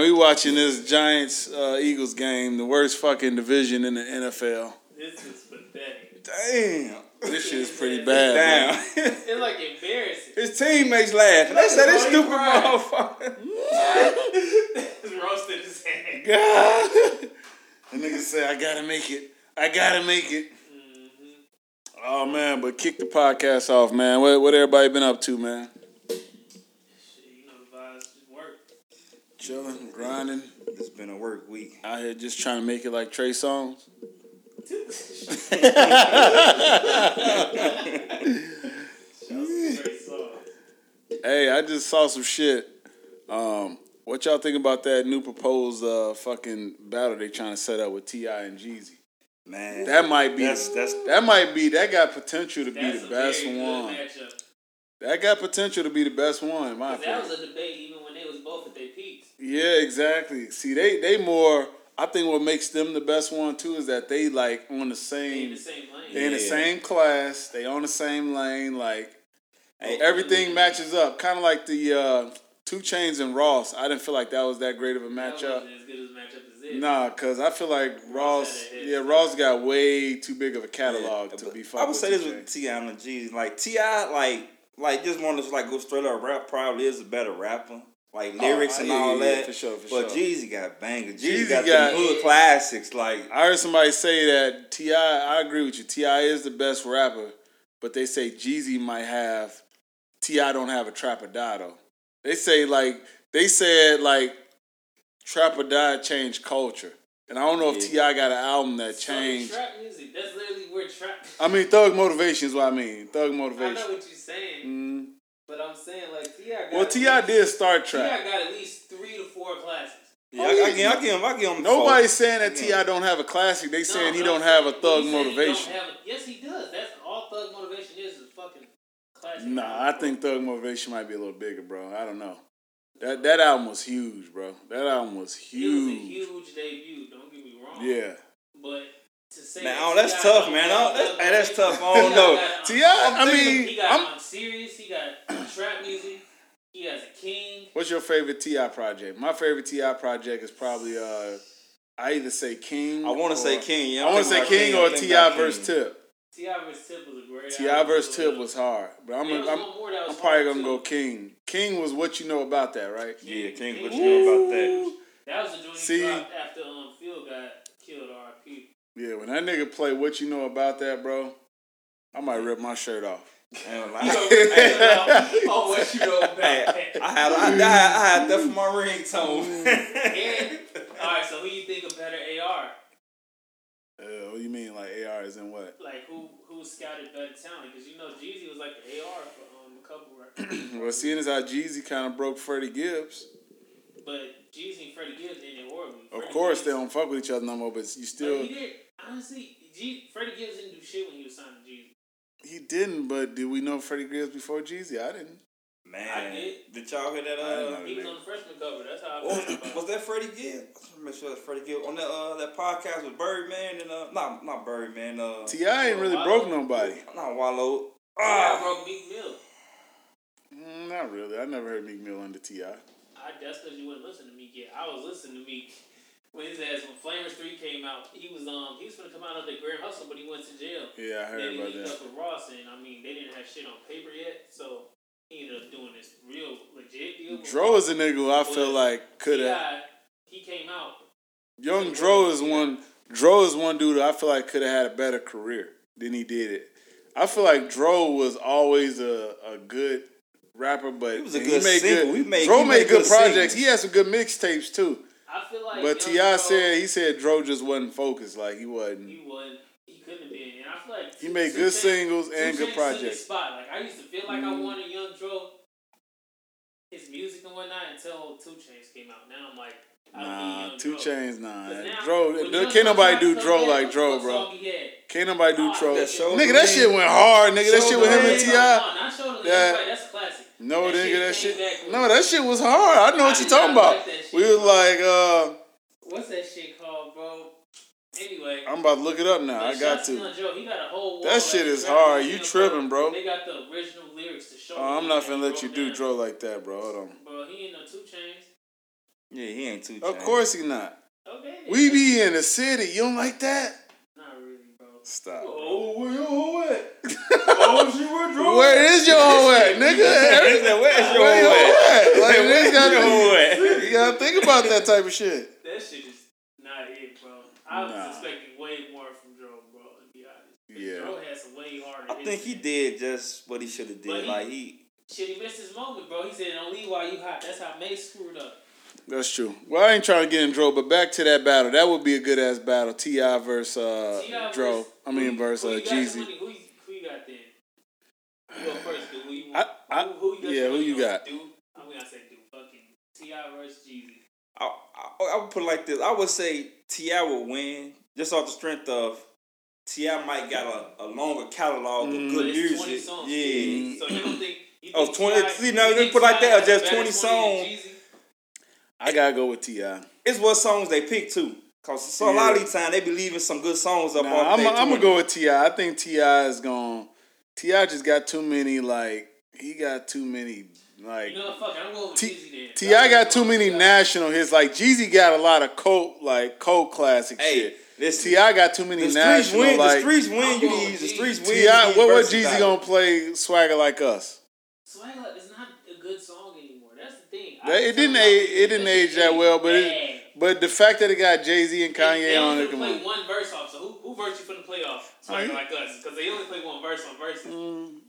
Hey man, we watching this Giants uh, Eagles game, the worst fucking division in the NFL. This is pathetic. Damn. This shit is pretty bad. Damn. It's like embarrassing. His teammates laughing. They said this Bro, he stupid cried. motherfucker. It's roasted his head. God. The nigga say, I gotta make it. I gotta make it. Oh man, but kick the podcast off, man. What what everybody been up to, man? Shit, you know the vibes just work. Chilling, grinding, It's been a work week. out here just trying to make it like Trey Songz. Hey, I just saw some shit. Um, what y'all think about that new proposed uh, fucking battle they trying to set up with Ti and Jeezy? Man. That might be that's that's that might be that got potential to be the best one. matchup. That got potential to be the best one, in my 'Cause That was a debate even when they was both at their peaks. Yeah, exactly. See, they they more. I think what makes them the best one too is that they like on the They in same. the same lane. They in the same class. They on the same lane. Like Hey, everything matches up. Kind of like the uh, Two Chainz and Ross. I didn't feel like that was that great of a That matchup. wasn't as good as matchup. Nah, cause I feel like Ross, had a head yeah. Ross got way too big of a catalog Yeah, to but be. I would say this with Chainz. Ti and the G's. Like Ti, like like just want to like go straight up rap. Probably is a better rapper. Like lyrics Oh, and all yeah, yeah, that. for sure, for but sure. Jeezy got bangers. Jeezy Jeezy got, got- the hood classics. Like I heard somebody say that Ti. I agree with you. Ti is the best rapper, but they say Jeezy might have. Ti don't have a Trap or Die though. They say like they said like Trap or Die changed culture, and I don't know if Ti got an album that So changed. trap music, that's literally where trap. I mean, Thug Motivation is what I mean. Thug Motivation. I know what you're saying, Mm. But I'm saying like Ti. Well, Ti least- did start Ti trap. got at least three to four classics. yeah, Oh, I, yeah, I, give, I oh, give him. I give him. Nobody's four. saying that Yeah. Ti don't have a classic. They No, saying he but don't have a Thug he said he Motivation. have a- yes, he does. That's all Thug Motivation is. Is fucking classic. Nah, I think Thug Motivation might be a little bigger, bro. I don't know. That that album was huge, bro. That album was huge. It was a huge. huge debut. Don't get me wrong. Yeah. But to say Man, that oh, that's tough, man. Oh, that's- hey, that's tough. I don't know. Ti, I mean, I'm, serious. He got trap music. He has a king. what's your favorite Ti project? My favorite Ti project is probably uh, I either say King. I want to say King. Yeah, I want to say King or Ti versus Tip. Ti vs Tip was a great. Ti album. versus Tip was hard, but I'm There was I'm, one more that was I'm probably gonna go. King. King was what you know about that, right? Yeah, King. What you know about that? That was the joint See? he after um Phil got killed. R.I.P. Yeah, when that nigga play what you know about that, bro, I might rip my shirt off. I ain't gonna oh, what you know about Hey. I had I, I, had- I had that for my ringtone. And all right, so who do you think a better AR? Uh, what do you mean, like AR is in what? Like who who scouted better talent? Because you know Jeezy was like the AR for um a couple records, Well, seeing as how Jeezy kind of broke Freddie Gibbs, but Jeezy and Freddie Gibbs ended horribly. of Freddie course Gibbs- they don't fuck with each other no more, but you But still, he did honestly. G, Freddie Gibbs didn't do shit when he was signed to Jeezy. He didn't. But did we know Freddie Gibbs before Jeezy? I didn't. Man, I did. did y'all hear that? I Uh, He was on the freshman cover. That's how I was, was that Freddie Gibbs? I just wanna make sure that's Freddie Gibbs on that uh that podcast with Birdman and uh not not Birdman uh Ti ain't really broke nobody. not Wallow. I Ah, broke Meek Mill. Mm, not really. I never heard Meek Mill under Ti. I, that's because you wouldn't listen to Meek yet. I was listening to Meek when his ass when Flamers Three came out. He was um he was gonna come out of the Grand Hustle, but he went to jail. Yeah, I Then heard he about linked that. up with Ross, and I mean they didn't have shit on paper yet, so he ended up doing this real legit deal. with Dro is a nigga who I feel like could have. He came out. Young Dro is one. Dro is one dude I feel like could have had a better career than he did it. I feel like Dro was always a, a good rapper, but He was a and good made single. good. He made- Dro made, made good good projects. singles. He had some good mixtapes too. I feel like. But Young Ti said he said Dro just wasn't focused. Like he wasn't. he wasn't. He couldn't have been, and I feel like He Two- made Two good Chainz- singles and good Chainz took his projects. Spot like I used to feel like I Mhm. wanted Young Dro, his music and whatnot until Two Chainz came out. Now I'm like, I don't need Nah, two Dro. chains, nah. 'Cause now, Dro, when there- Young can't nobody do to Dro like back, Dro, bro. song he had? Can't nobody do Oh, Dro. that Nigga, that shit went hard, nigga. That shit with him and Ti. No, not showing the That- that, that's classic. No, That nigga, shit that shit. back with- No, that shit was hard. I know I what you're talking about. like that shit, We was like, uh, What's that shit called, bro? Anyway. I'm about to look it up now. I got to. Young Dro, he got a whole That shit is hard. You tripping, bro. They got the original lyrics to show. Oh, I'm not that finna let you broke do draw like that, bro. Hold on. Bro, he ain't no Two Chainz. Yeah, he ain't too. Of course he not. Okay. We be in the city. You don't like that? Not really, bro. Stop. Oh, where your hoe at? oh, she was drunk. Where is your hoe at, nigga? He said, Where's your Where your hoe at? hoe at? Like, Where's niggas gotta your hoe at? you gotta think about that type of shit. That shit is not it, bro. I was Nah. expecting way more from Dro, bro. To be honest. Yeah. Dro had some way harder. I think he did just what he should have did. he- Like he, Shit, he missed his moment, bro. He said, "Don't leave while you hot." That's how Mase screwed up. That's true. Well, I ain't trying to get in Dro, but back to that battle. That would be a good ass battle. Ti versus uh, T.I. Dro. versus- I mean who- versus who uh, you got Jeezy. the money- Who, you- who you got then? You go first, dude. Who you, I- I- who, who you got yeah, who you got? Dude, I'm gonna say dude. Fucking Ti versus Jeezy. I, I, I would put it like this. I would say Ti would win just off the strength of Ti might got a, a longer catalog of Mm. But good it's 20 music. songs. Yeah. So you don't think? You Oh, think 20 T.I. see, no, you put like that, has just better 20 songs. I gotta go with Ti. It's what songs they pick too. Cause so a lot of these times they be leaving some good songs up Nah, off I'm their gonna go with Ti. I think Ti is going. Ti just got too many like he got too many like You know what? Fuck. I'm going with T- Jeezy then. Ti got too many national hits. Like Jeezy got a lot of cult like cult classic Hey, shit. listen, Ti got too many the streets national win. like the streets win. I'm You need the streets win. Ti. What what. Jeezy gonna play swagger like us? Swagger is not a good song anymore. That's the thing. That- it didn't age- it didn't age that well, but it- Bad. But the fact that it got Jay Z and They- Kanye they on it, come play on. one verse off. So who who verse you finna play off? Swagger you- like us, because they only play one verse on verses. Mm.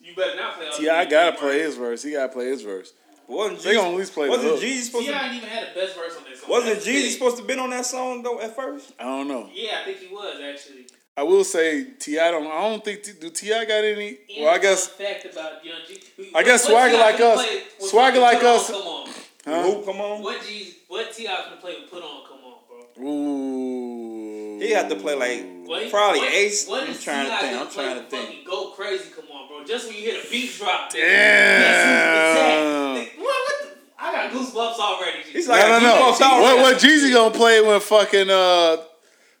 You better not play. all Ti I gotta verses. play his verse. He gotta play his verse. Wasn't They gonna at Jeezy, least play the wasn't hook. Jeezy supposed Ti to? ain't even had the best verse on that song. Wasn't That's the Jeezy supposed to been on that song though at first? I don't know. Yeah, I think he was actually. I will say Ti don't. I don't think do Ti got any. And Well, I guess fact about Young G. I guess what Swagger like us- play Swagger like us- Come on. Huh? Who come on? What G? What Ti finna play with Put On? Come on, bro. Ooh. He had to play like What, Probably what, Ace. What I'm is trying to T.I. think. gonna I'm play trying to think. Go crazy, come on, bro. Just when you hear the beat drop. Damn. What, what the, I got goosebumps already. G. He's like, no, he no. What what Jeezy gonna play when fucking uh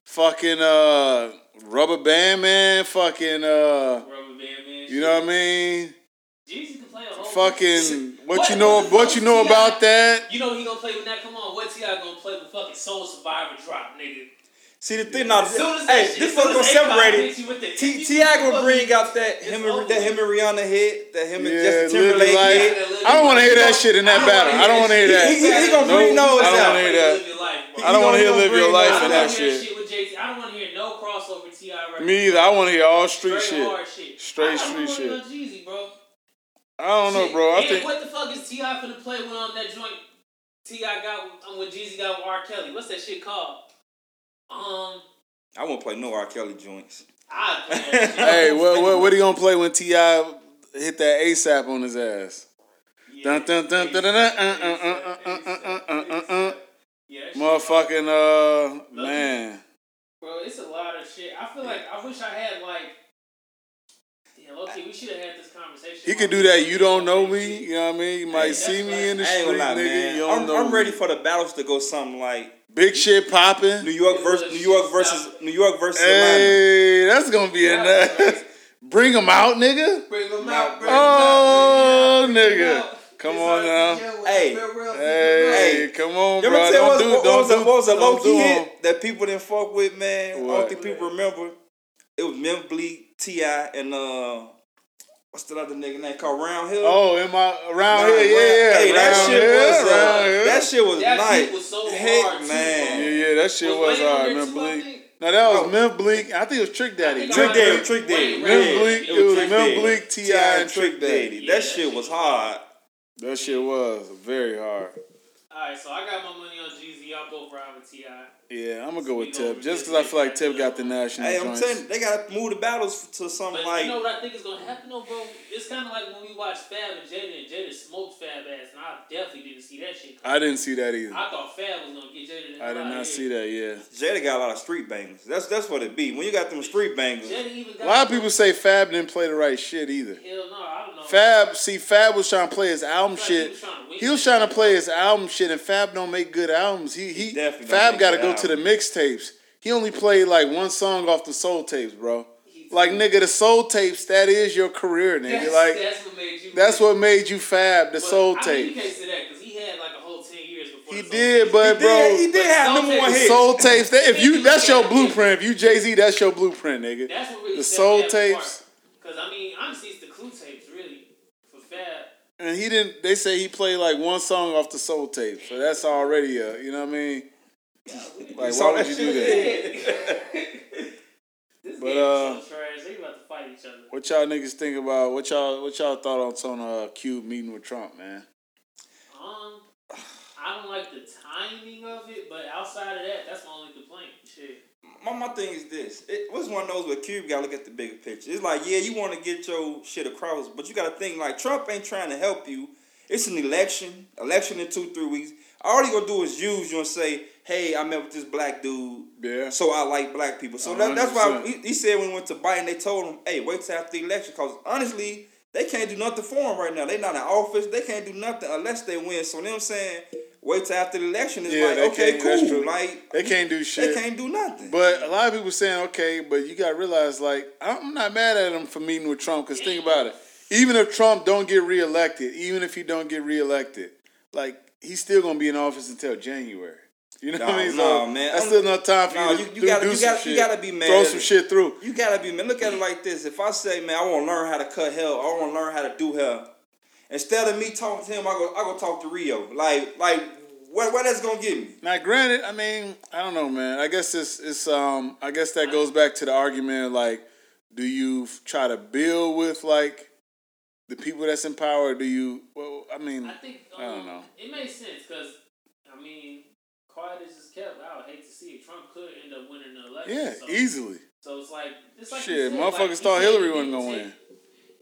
fucking uh rubber band man fucking uh Rubber band man. you know what I mean? Jeezy can play a whole Fucking what, What- you know what the what fuck you know about that? You know he gonna play with that. Come on, what Ti gonna play with fucking Soul Survivor drop, nigga? See the thing now, As soon as hey, shit- this as fuck soon gonna as Akon separate hits it. you with the- T you- Ti you gonna bring out that him and that him and Rihanna hit, that him and Yeah, Justin Timberlake Life. hit. I don't want to hear that shit in that I battle. wanna I don't want to hear that that. He, he, he gonna Nope. bring those I don't wanna hear that. Live your life, bro. I don't want to hear live your life I in don't that wanna hear shit. shit with JT. I don't want to hear no crossover Ti record. Me either. I want to hear all street Straight shit. shit. Straight I got street no shit. I don't know, bro. I and think what the fuck is Ti gonna play when um that joint Ti got um, when Jeezy got with R Kelly? What's that shit called? Um, I won't play no R Kelly joints. I hey, what what what he gonna play when Ti hit that ASAP on his ass? Motherfucking uh man. Bro, it's a lot of shit. I feel like I wish I had like Damn, okay, we should have had this conversation. He could do that. You don't know me. You know what I mean? You might Hey, see that's me in the street, gonna lie, nigga. man. You don't I'm, know. I'm ready me. for the battles to go something like Big shit popping. New York versus New York versus New York versus Atlanta. Hey, that's gonna be a nice. Bring them out, nigga. Bring them out, oh, bring Oh, them out, nigga. Come on now. Hey. what's real, real, Hey, Hey, come on, You bro. ever tell Don't what, do, what, don't was a, what was a low do key 'em. hit that people didn't fuck with, man? I What? don't think people remember. It was Memphis Bleek, T.I. and uh what's the other nigga name called Round Here? Oh, am I around Nah, here? Round- Yeah, yeah. Hey, that shit here, was uh, round that shit was That nice. beat was so Heck, hard, too, man. Yeah, yeah, that shit Was was Wayne on hard. there Memphis Bleek. think? No, that was Oh. Memphis Bleek. I think it was Trick Daddy. Trick Daddy, heard Trick Daddy. Ray. Memphis Bleek. It It was was Trick Memphis Daddy. Bleek, Ti, T.I. and Trick Daddy. That that shit shit was was hard. That shit was very hard. Alright, so I got my money on Jeezy. Y'all both ride with Ti. Yeah, I'm gonna go with We Tip just just because I feel like make Tip got the national Hey, I'm joints. telling you, they gotta move the battles to something But like you know what I think is gonna happen though, bro? It's kind of like when we watched Fab and Jada, and Jada smoked Fab ass, and I definitely didn't see that shit. I didn't see that either. I thought Fab was gonna get Jada. the I did not see that. Yeah. Jada got a lot of street bangers. That's that's what it be. When you got them street bangers, Jada even got A lot of people say Fab didn't play the right shit either. Hell no, I don't know. Fab, see, Fab was trying to play his album It's like he shit. was trying to He was trying to play his album shit, and Fab don't make good albums. He he, definitely don't Fab got to good go to the mixtapes. He only played like one song off the soul tapes, bro. Like nigga, the soul tapes that is your career, nigga. That's, like that's what made you. that's what made you Fab, the But, soul I mean, you tapes. The did, but He bro, did, he did But have Soul number one Tapes- hit. soul tapes. That, if you, that's your blueprint. If you Jay Z, that's your blueprint, nigga. That's what really The Soul Tapes. Because I mean, honestly, it's the Clue tapes really for Fab. And he didn't. They say he played like one song off the soul tape, so that's already a. You know what I mean? Like, why would you do that? this But, game uh, so trash. They about to fight each other. What y'all niggas think about? What y'all what y'all thought on on uh, Cube meeting with Trump, man? I don't like the timing of it, but outside of that, that's my only complaint. Shit. My, my thing is this. It was one of those where Cube got to look at the bigger picture. It's like, yeah, you want to get your shit across, but you got to think like Trump ain't trying to help you. It's an election. Election in two, three weeks. All he gonna do is use you and say, hey, I met with this black dude, Yeah. so I like black people. So that, that's why he, he said when he went to Biden, they told him, hey, wait till after the election, because honestly, they can't do nothing for him right now. They not in office. They can't do nothing unless they win. So them saying, wait till after the election is Yeah, like, okay, cool. Like They can't do shit. they can't do nothing. But a lot of people saying, okay, but you gotta realize, like, I'm not mad at him for meeting with Trump. Cause think about it, even if Trump don't get reelected, even if he don't get reelected, like he's still gonna be in office until January. You know what I mean? nah, So man. That's still enough time for you to you- you do, gotta- do you some gotta- you gotta be mad Throw some shit through. You gotta be man. Look at it like this. If I say, man, I want to learn how to cut hair, I want to learn how to do hair. Instead of me talking to him, I go, I go talk to Rio. Like, like, what, what that's gonna get me? Now, granted, I mean, I don't know, man. I guess it's it's um, I guess that goes back to the argument like, do you f- try to build with like the people that's in power? Do you? Well, I mean, I think um, I don't know. It makes sense because I mean, quiet as it's kept. I would hate to see it. Trump could end up winning the election. yeah, so, easily. So it's like it's like Shit, said, motherfuckers like, thought Hillary wasn't didn't gonna take- win.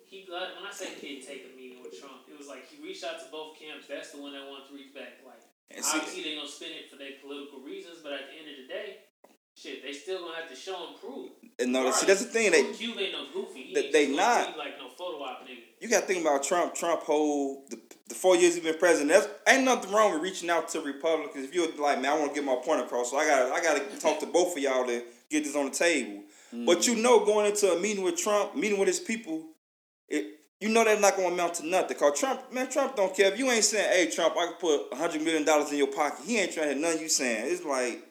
He like, when I say he didn't take a meeting with Trump, it was like he reached out to both camps. That's the one that wanted to reach back. Like And see, obviously they're gonna spin it for their political reasons, but at the end of the day, shit, they still gonna have to show and prove. and no, see, that's the thing. They, Cube ain't no goofy. He they- ain't they not. like no photo op nigga. you got to think about Trump. Trump hold the, the four years he's been president. That's ain't nothing wrong with reaching out to Republicans. If you're like, man, I want to get my point across, so I gotta I got to talk to both of y'all to get this on the table. But mm. you know, going into a meeting with Trump, meeting with his people, it you know they're not going to amount to nothing. Cause Trump, man, Trump don't care if you ain't saying, "Hey, Trump, I can put a hundred million dollars in your pocket." He ain't trying to hear nothing you saying. It's like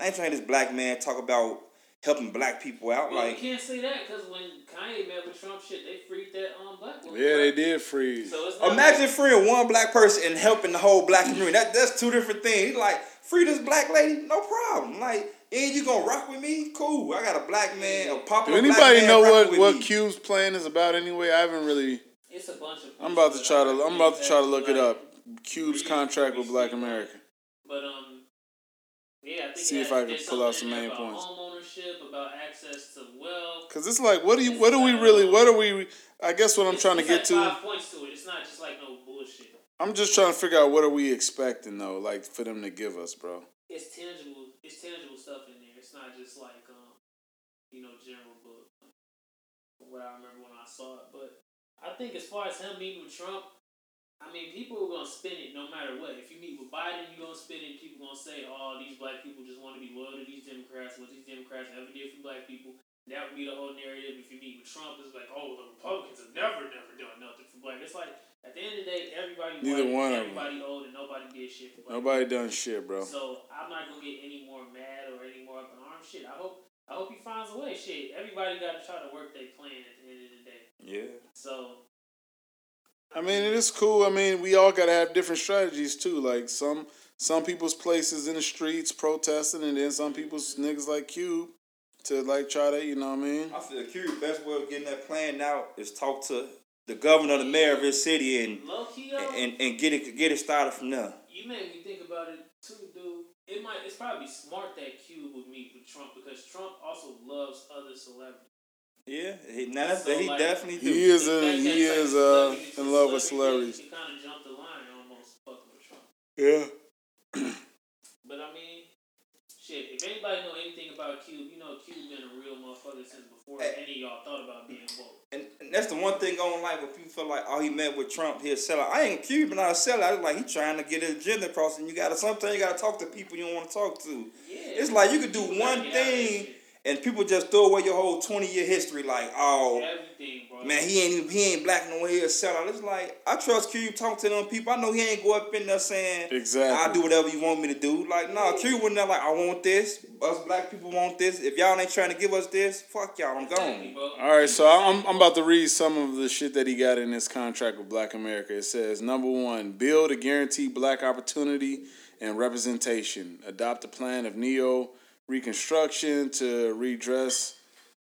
I ain't trying to hear this black man talk about helping black people out. Well, like you can't say that because when Kanye met with Trump, shit, they freed that um black woman. Yeah, they did freeze. So it's not Imagine freeing one black person and helping the whole black community. That that's two different things. He's like, free this black lady, no problem. Like, and you gonna rock with me? Cool. I got a black man, a Do popular black anybody man know what what me. Cube's plan is about anyway? I haven't really. It's a bunch of. I'm about to try to. I'm about to try to look it up. Cube's contract with Black America. But um, yeah, I think See if I can pull out some main there about points. Home ownership, about access to wealth. Cause it's like, what do you? What do we really? What are we? I guess what I'm It's- trying to it's get like to. Five points to it. It's not just like no bullshit. I'm just trying to figure out what are we expecting though, like for them to give us, bro. It's tangible. It's tangible stuff in there. It's not just like um, you know, general book. What I remember when I saw it, but I think as far as him meeting with Trump, I mean, people are gonna spin it no matter what. If you meet with Biden, you're gonna spin it. People gonna say, "Oh, these black people just want to be loyal to these Democrats. What these Democrats ever did for black people." That would be the whole narrative. If you meet with Trump, it's like, "Oh, the Republicans have never, never done nothing for black." It's like at the end of the day, everybody Neither white, one of 'em. everybody old, and nobody did shit for black. Nobody done shit, bro. So I'm not gonna get any more mad or any more up in arms. Shit, I hope I hope he finds a way. Shit, everybody got to try to work their plan at the end of the day. Yeah. So I mean, it is cool. I mean, we all gotta have different strategies too. Like some some people's places in the streets protesting, and then some people's mm-hmm. niggas like Cube to like try to, you know what I mean? I feel Curie best way of getting that plan out is talk to the governor or the mayor of his city and key and, and get it get it started from there. you made me think about it too, dude. It might it's probably smart that Cube would meet with Trump because Trump also loves other celebrities. Yeah, he, now that's, So, he like, definitely do. He is a, fact he it's is like uh in love with celebrity, celebrities. You kind of jumped the line almost fucking with Trump. Yeah. But I mean, shit. If anybody know anything about Cube, you know Cube been a real motherfucker since before Hey. any of y'all thought about being woke. And, and that's the one thing going on life where people feel like, oh, he met with Trump, he'll sell out. I ain't Cuban, not a sellout. It's like he trying to get his agenda across, and you gotta sometimes you gotta talk to people you don't want to talk to. Yeah. It's like you could do one thing. And people just throw away your whole twenty year history, like, oh bro. man, he ain't he ain't black no way. He a sellout. It's like I trust Q. Talk to them people. I know he ain't go up in there saying Exactly. I do whatever you want me to do. Like, nah, Q went there like I want this. Us black people want this. If y'all ain't trying to give us this, fuck y'all. I'm Exactly, gone. All right, so I'm I'm about to read some of the shit that he got in his contract with Black America. It says number one, build a guaranteed black opportunity and representation. Adopt a plan of neo reconstruction to redress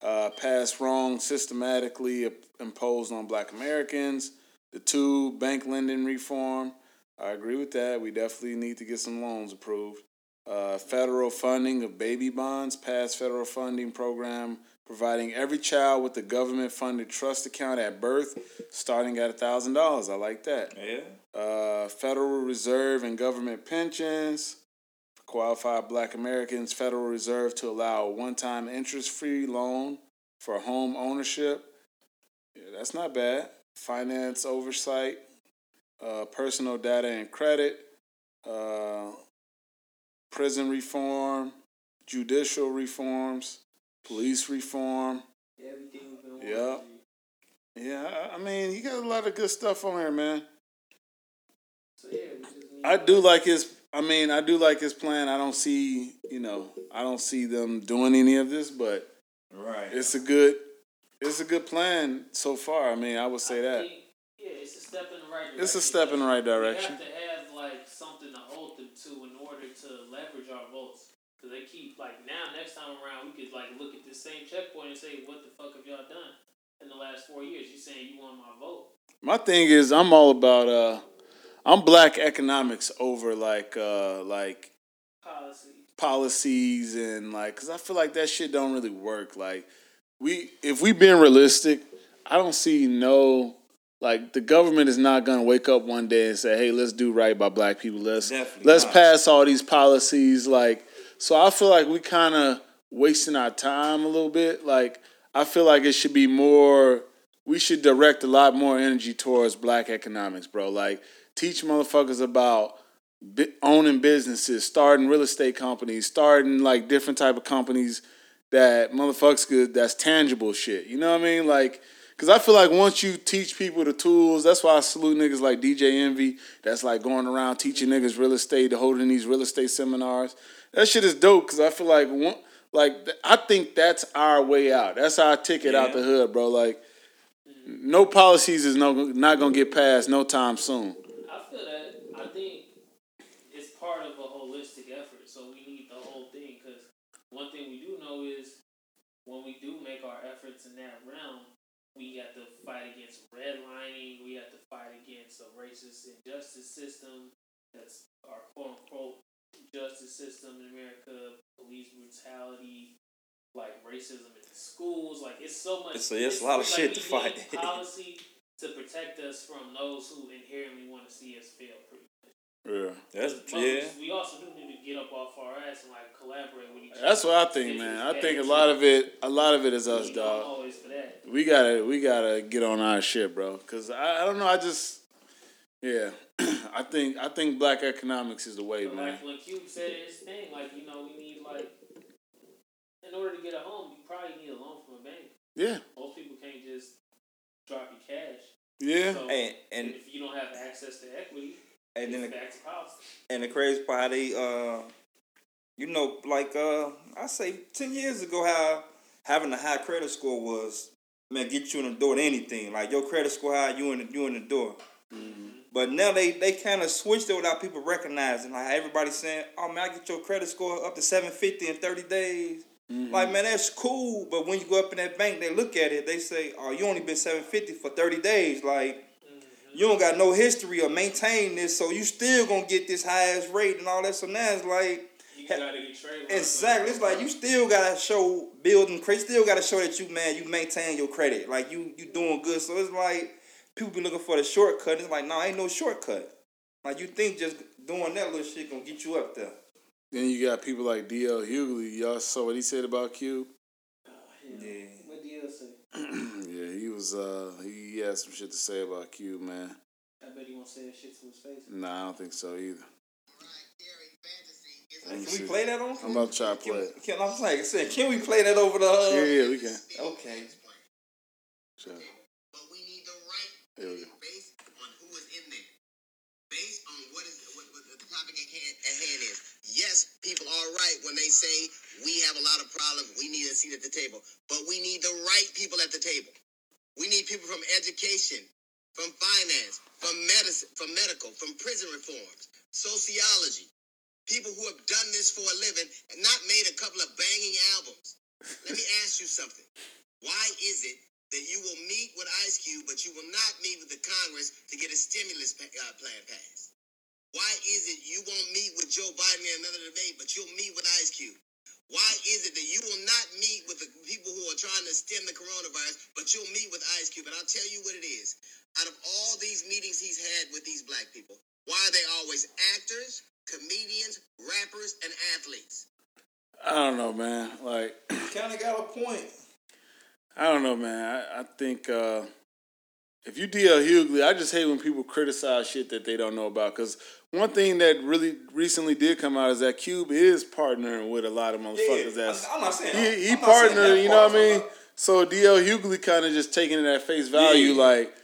uh, past wrongs systematically imposed on Black Americans. The two, bank lending reform. I agree with that. We definitely need to get some loans approved. Uh, federal funding of baby bonds, past federal funding program providing every child with a government funded trust account at birth, starting at thousand dollars. I like that. Yeah. Uh, Federal Reserve and government pensions qualified Black Americans. Federal Reserve to allow a one-time interest-free loan for home ownership. Yeah, that's not bad. Finance oversight, uh, personal data and credit, uh, prison reform, judicial reforms, police reform. Everything Yeah. Yeah, I- mean, you got a lot of good stuff on here, man. So yeah, just I do like his. I mean, I do like his plan. I don't see, you know, I don't see them doing any of this, but Right. it's a good, it's a good plan so far. I mean, I would say I that. think, yeah, it's a step in the right direction. It's a step in the right direction. We have to have like something to hold them to in order to leverage our votes. Cause they keep like now next time around we could like look at this same checkpoint and say what the fuck have y'all done in the last four years? You saying you want my vote? My thing is, I'm all about. uh I'm black economics over like, uh like Policy. policies and like because i feel like that shit don't really work. Like we if we being realistic i don't see no like the government is not gonna wake up one day and say hey let's do right by black people. Let's Definitely let's not. pass all these policies. Like so i feel like we kind of wasting our time a little bit. Like i feel like it should be more we should direct a lot more energy towards black economics bro. Like teach motherfuckers about owning businesses, starting real estate companies, starting like different type of companies that motherfuckers could that's tangible shit. You know what I mean? Like, cause I feel like once you teach people the tools, that's why I salute niggas like DJ Envy. That's like going around teaching niggas real estate, holding these real estate seminars. That shit is dope. Cause I feel like one, like I think that's our way out. That's our ticket out the hood, bro. Like, no policies is no not gonna get passed no time soon. I feel that. I think it's part of a holistic effort, so we need the whole thing. Because one thing we do know is when we do make our efforts in that realm, we got to fight against redlining. We have to fight against a racist injustice system. That's our quote unquote justice system in America. Police brutality, like racism in the schools. Like it's so much. It's a- it's a lot of like shit to fight. Policy to protect us from those who inherently want to see us fail. Pretty. Yeah. That's But yeah. we also do need to get up off our ass and like collaborate with each other. That's what I think, man. I think a lot of it, a lot of it is us, dog. for that. We gotta, we gotta get on our shit, bro. Cause I, I don't know. I just, yeah. I think, I think black economics is the way, But man. like when Cube said his thing, like you know, we need like in order to get a home, you probably need a loan from a bank. Yeah, Most people can't just drop your cash. yeah. So And and if you don't have access to equity, and then the, and the crazy part, they uh, you know, like uh, I say ten years ago, how having a high credit score was man get you in the door to anything. Like your credit score high, you in the, you in the door. But now they they kind of switched it without people recognizing. Like everybody saying, "Oh man, I get your credit score up to seven fifty in thirty days." Like man, that's cool. But when you go up in that bank, they look at it. They say, "Oh, you only been seven fifty for thirty days." Like you don't got no history of maintaining this, so you still gonna get this highest rate and all that. So now it's like You gotta get exactly. It's like you still gotta show building credit. Still gotta show that you man you maintain your credit. Like you you doing good. So it's like people be looking for the shortcut. It's like no, ain't no shortcut. Like you think just doing that little shit gonna get you up there. Then you got people like D.L. Hughley. Y'all saw what he said about Cube. Yeah. What do you say? yeah, he was. uh He had some shit to say about Cube, man. I bet he won't say that shit to his face. Nah, I don't think so either. ride-carrying fantasy is Can we play that on? I'm about to try to Can, play it. can, I'm saying, saying, can we play that over the? Uh, Yeah, yeah, we can. Okay. Sure. But we need the right Here we go. based on who is in there. Based on what is what, what the topic at hand, at hand is. Yes, people are right when they say we have a lot of problems. We need a seat at the table, but we need the right people at the table. We need people from education, from finance, from medicine, from medical, from prison reforms, sociology, people who have done this for a living and not made a couple of banging albums. Let me ask you something. Why is it that you will meet with Ice Cube, but you will not meet with the Congress to get a stimulus uh, plan passed? Why is it you won't meet with Joe Biden in another debate, but you'll meet with Ice Cube? Why is it that you will not meet with the people who are trying to stem the coronavirus, but you'll meet with Ice Cube? And I'll tell you what it is. Out of all these meetings he's had with these black people, why are they always actors, comedians, rappers, and athletes? I don't know, man. Like, Kind of got a point. I don't know, man. I, I think uh, if you DL Hughley, I just hate when people criticize shit that they don't know about. Because one thing that really recently did come out is that Cube is partnering with a lot of motherfuckers. Yeah, that's I'm not saying he, he I'm not saying partnered. You know what I mean? So DL Hughley kind of just taking it at face value, Yeah. like,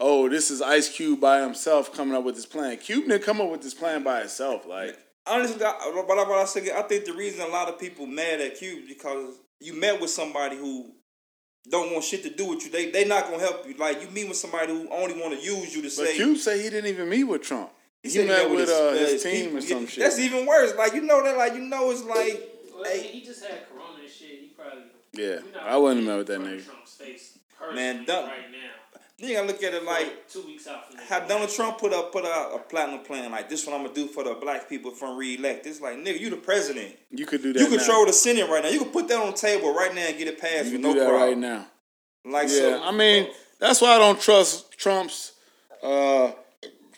oh, this is Ice Cube by himself coming up with this plan. Cube didn't come up with this plan by himself. Like, Honestly, I- but I, but I say I think the reason a lot of people mad at Cube is because you met with somebody who don't want shit to do with you. They they not gonna help you. Like you meet with somebody who only want to use you to but say. Cube said he didn't even meet with Trump. He, said met with, uh, his, his team people. or some shit. That's even worse. Like you know that. Like you know it's like. Well, Hey. He just had corona and shit. He probably. Yeah, I wouldn't have met with that nigga. Trump's face Man, don't- right now. You gotta look at it like two weeks out from how Donald Trump put up put out a platinum plan like this. What I'm gonna do for the black people from reelect. It's like nigga, you the president. You could do that. You now. control the Senate right now. You can put that on the table right now and get it passed You with can no do that problem. right now. Like Yeah, so, I mean that's why I don't trust Trump's uh,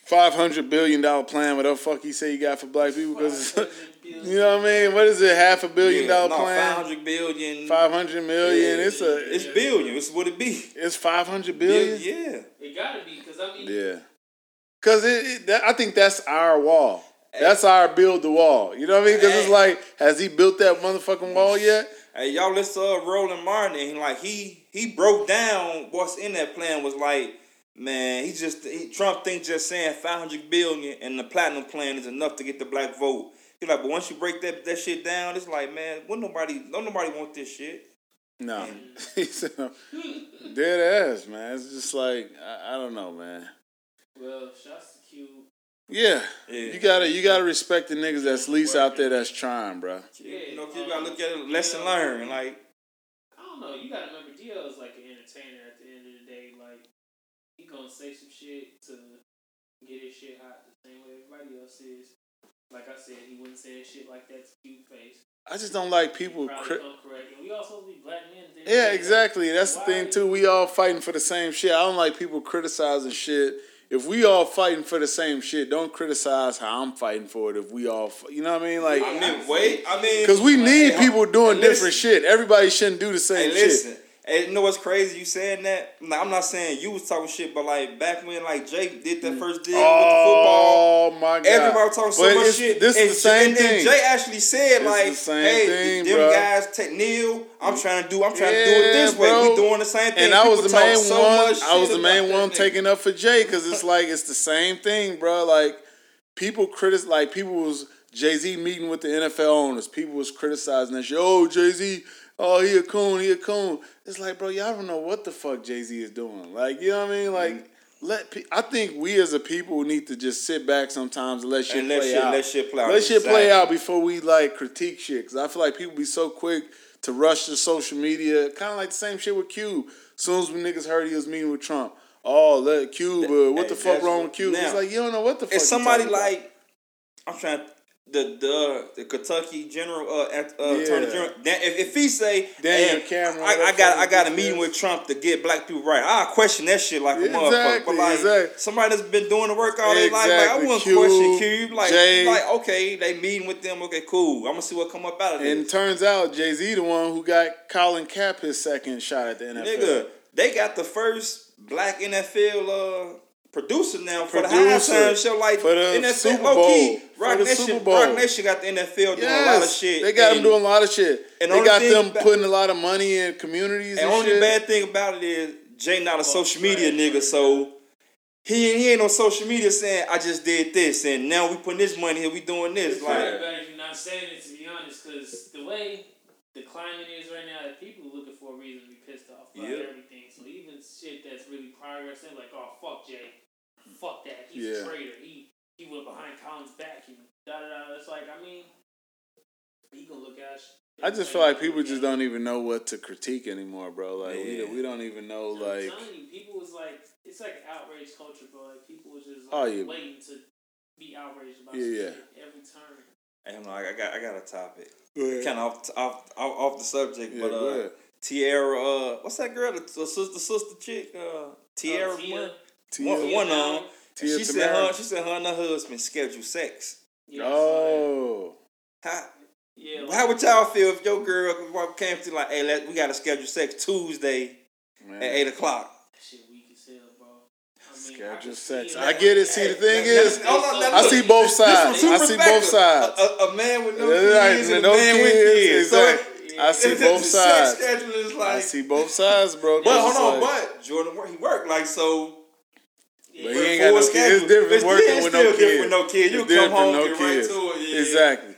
five hundred billion dollar plan. Whatever the fuck he say he got for black people because you know what I mean. What is it? Half a billion yeah, dollar no, plan. five hundred billion. Five hundred million. It's a It's billion. It's what it be. it's five hundred billion. Yeah. It gotta be because I mean, Yeah. Cause it, it that, I think that's our wall. That's our build the wall. You know what I mean? Because it's like, has he built that motherfucking wall yet? Hey, y'all listen to uh, Roland Martin. And like he he broke down what's in that plan. Was like, man, he just he, Trump thinks just saying five hundred billion and the platinum plan is enough to get the black vote. He's like, but once you break that that shit down, it's like, man, what nobody, don't nobody want this shit. No. He said, dead ass, man. It's just like I, I don't know, man. well, shots to Q. Yeah. Yeah. You gotta you gotta respect the niggas that's least out there that's trying, bro. Yeah, you know, you gotta um, look at it, lesson yeah. learned. Like, I don't know. You gotta remember, DL is like an entertainer at the end of the day. Like he gonna say some shit to get his shit hot the same way everybody else is. Like I said, he wouldn't say shit like that to Q face. I just don't like people. Cri- come correct, and we all supposed to be black men. at the end of yeah, the exactly. That's the thing too. We all fighting for the same shit. I don't like people criticizing shit. If we all fighting for the same shit, don't criticize how I'm fighting for it. If we all, you know what I mean? Like, I mean, wait, I mean, because we need people doing hey, different shit. Everybody shouldn't do the same Hey, shit. Hey, you know what's crazy? You saying that? Nah, I'm not saying you was talking shit, but like back when like Jake did that first deal with the oh, football, Oh my god! everybody was talking so But much shit. This and, is the same and then thing. Jay actually said It's like, the "Hey, thing, them bruh. guys take Neil. I'm trying to do. I'm trying to do it Yeah, this way. bro. We doing the same thing." and I was the main so one. I was the main one taking up for Jay because it's like it's the same thing, bro. Like people critic, like people was Jay Z meeting with the NFL owners. People was criticizing that shit. Oh, Jay Z, oh he a coon, he a coon. It's like, bro, y'all don't know what the fuck Jay Z is doing. Like, you know what I mean? Like. Mm-hmm. Let pe- I think we as a people need to just sit back sometimes and let shit And let play shit- out. let shit play out. Let shit play out before we like critique shit. Cause I feel like people be so quick to rush to social media. Kind of like the same shit with Cube. As soon as we niggas heard he was meeting with Trump, oh let Cube. Uh, what Hey, the fuck wrong with Cube? now, it's like you don't know what the fuck. If somebody like, I'm trying. The the the Kentucky General uh, at, uh Yeah. Attorney General. That, if, if he say, Daniel "Hey, Cameron, I, I got I got a meeting with. Trump to get black people right. I question that shit like a motherfucker. Exactly, like exactly. somebody that's been doing the work all their life, like I wouldn't Cube, question Cube. Like Jay. like okay, they meeting with them. Okay, cool. I'm gonna see what come up out of it. and this. it turns out Jay Z the one who got Colin Cap his second shot at the NFL. Nigga, they got the first black NFL uh, producer now for Producer. the halftime show. Like For the NFL, Super low key, Bowl. For Rock the Nation, Super Bowl. Roc Nation got the NFL doing a lot of Yes, shit. They got them doing a lot of shit. and they got them about- putting a lot of money in communities and, And only shit. bad thing about it is Jay not a social media trash, nigga, man. so he he ain't on social media saying I just did this and now we putting this money here, we doing this. It's Like better if you're not saying it, to be honest, because the way the climate is right now, people are looking for a reason to be pissed off about Yep. everything. So even shit that's really progress, they're like, oh, fuck Jay. Fuck that. He's Yeah. a traitor. He he went behind Colin's back and da da da. It's like, I mean, he can look at I just feel like people just don't even know what to critique anymore, bro. Like we, Yeah. we don't even know I'm like telling you, people was like, it's like outrage culture, bro. Like people was just Oh, like, yeah. waiting to be outraged about Yeah, yeah. every turn. I don't I got I got a topic. Yeah. Kind of off, off off off the subject, Yeah, but uh ahead. Tierra, uh what's that girl, the, the sister sister chick, uh Tierra Uh, Tia. One, one on. Tia She said Tamera. her she said her and her husband scheduled sex. Yeah, so, Oh, How, yeah. like- how would y'all feel if your girl came to like, hey, let, we got to schedule sex Tuesday man. at eight o'clock? That shit weak as hell, bro. I mean, I Schedule sex. I get it. See, the thing is, hold on, now I see both this- this sides. I see both sides. A, a, a man with no Yeah, kids like, and a no man with kids, kids. exactly. I see it's- both sides. Sex schedule is I see both sides, bro. but 'cause hold on, it's like- but Jordan work- he worked like so. But he ain't got no kids. It's different It's- working it's with still no different kids. with no kids. You It's come home, no get right to it. Yeah, Exactly.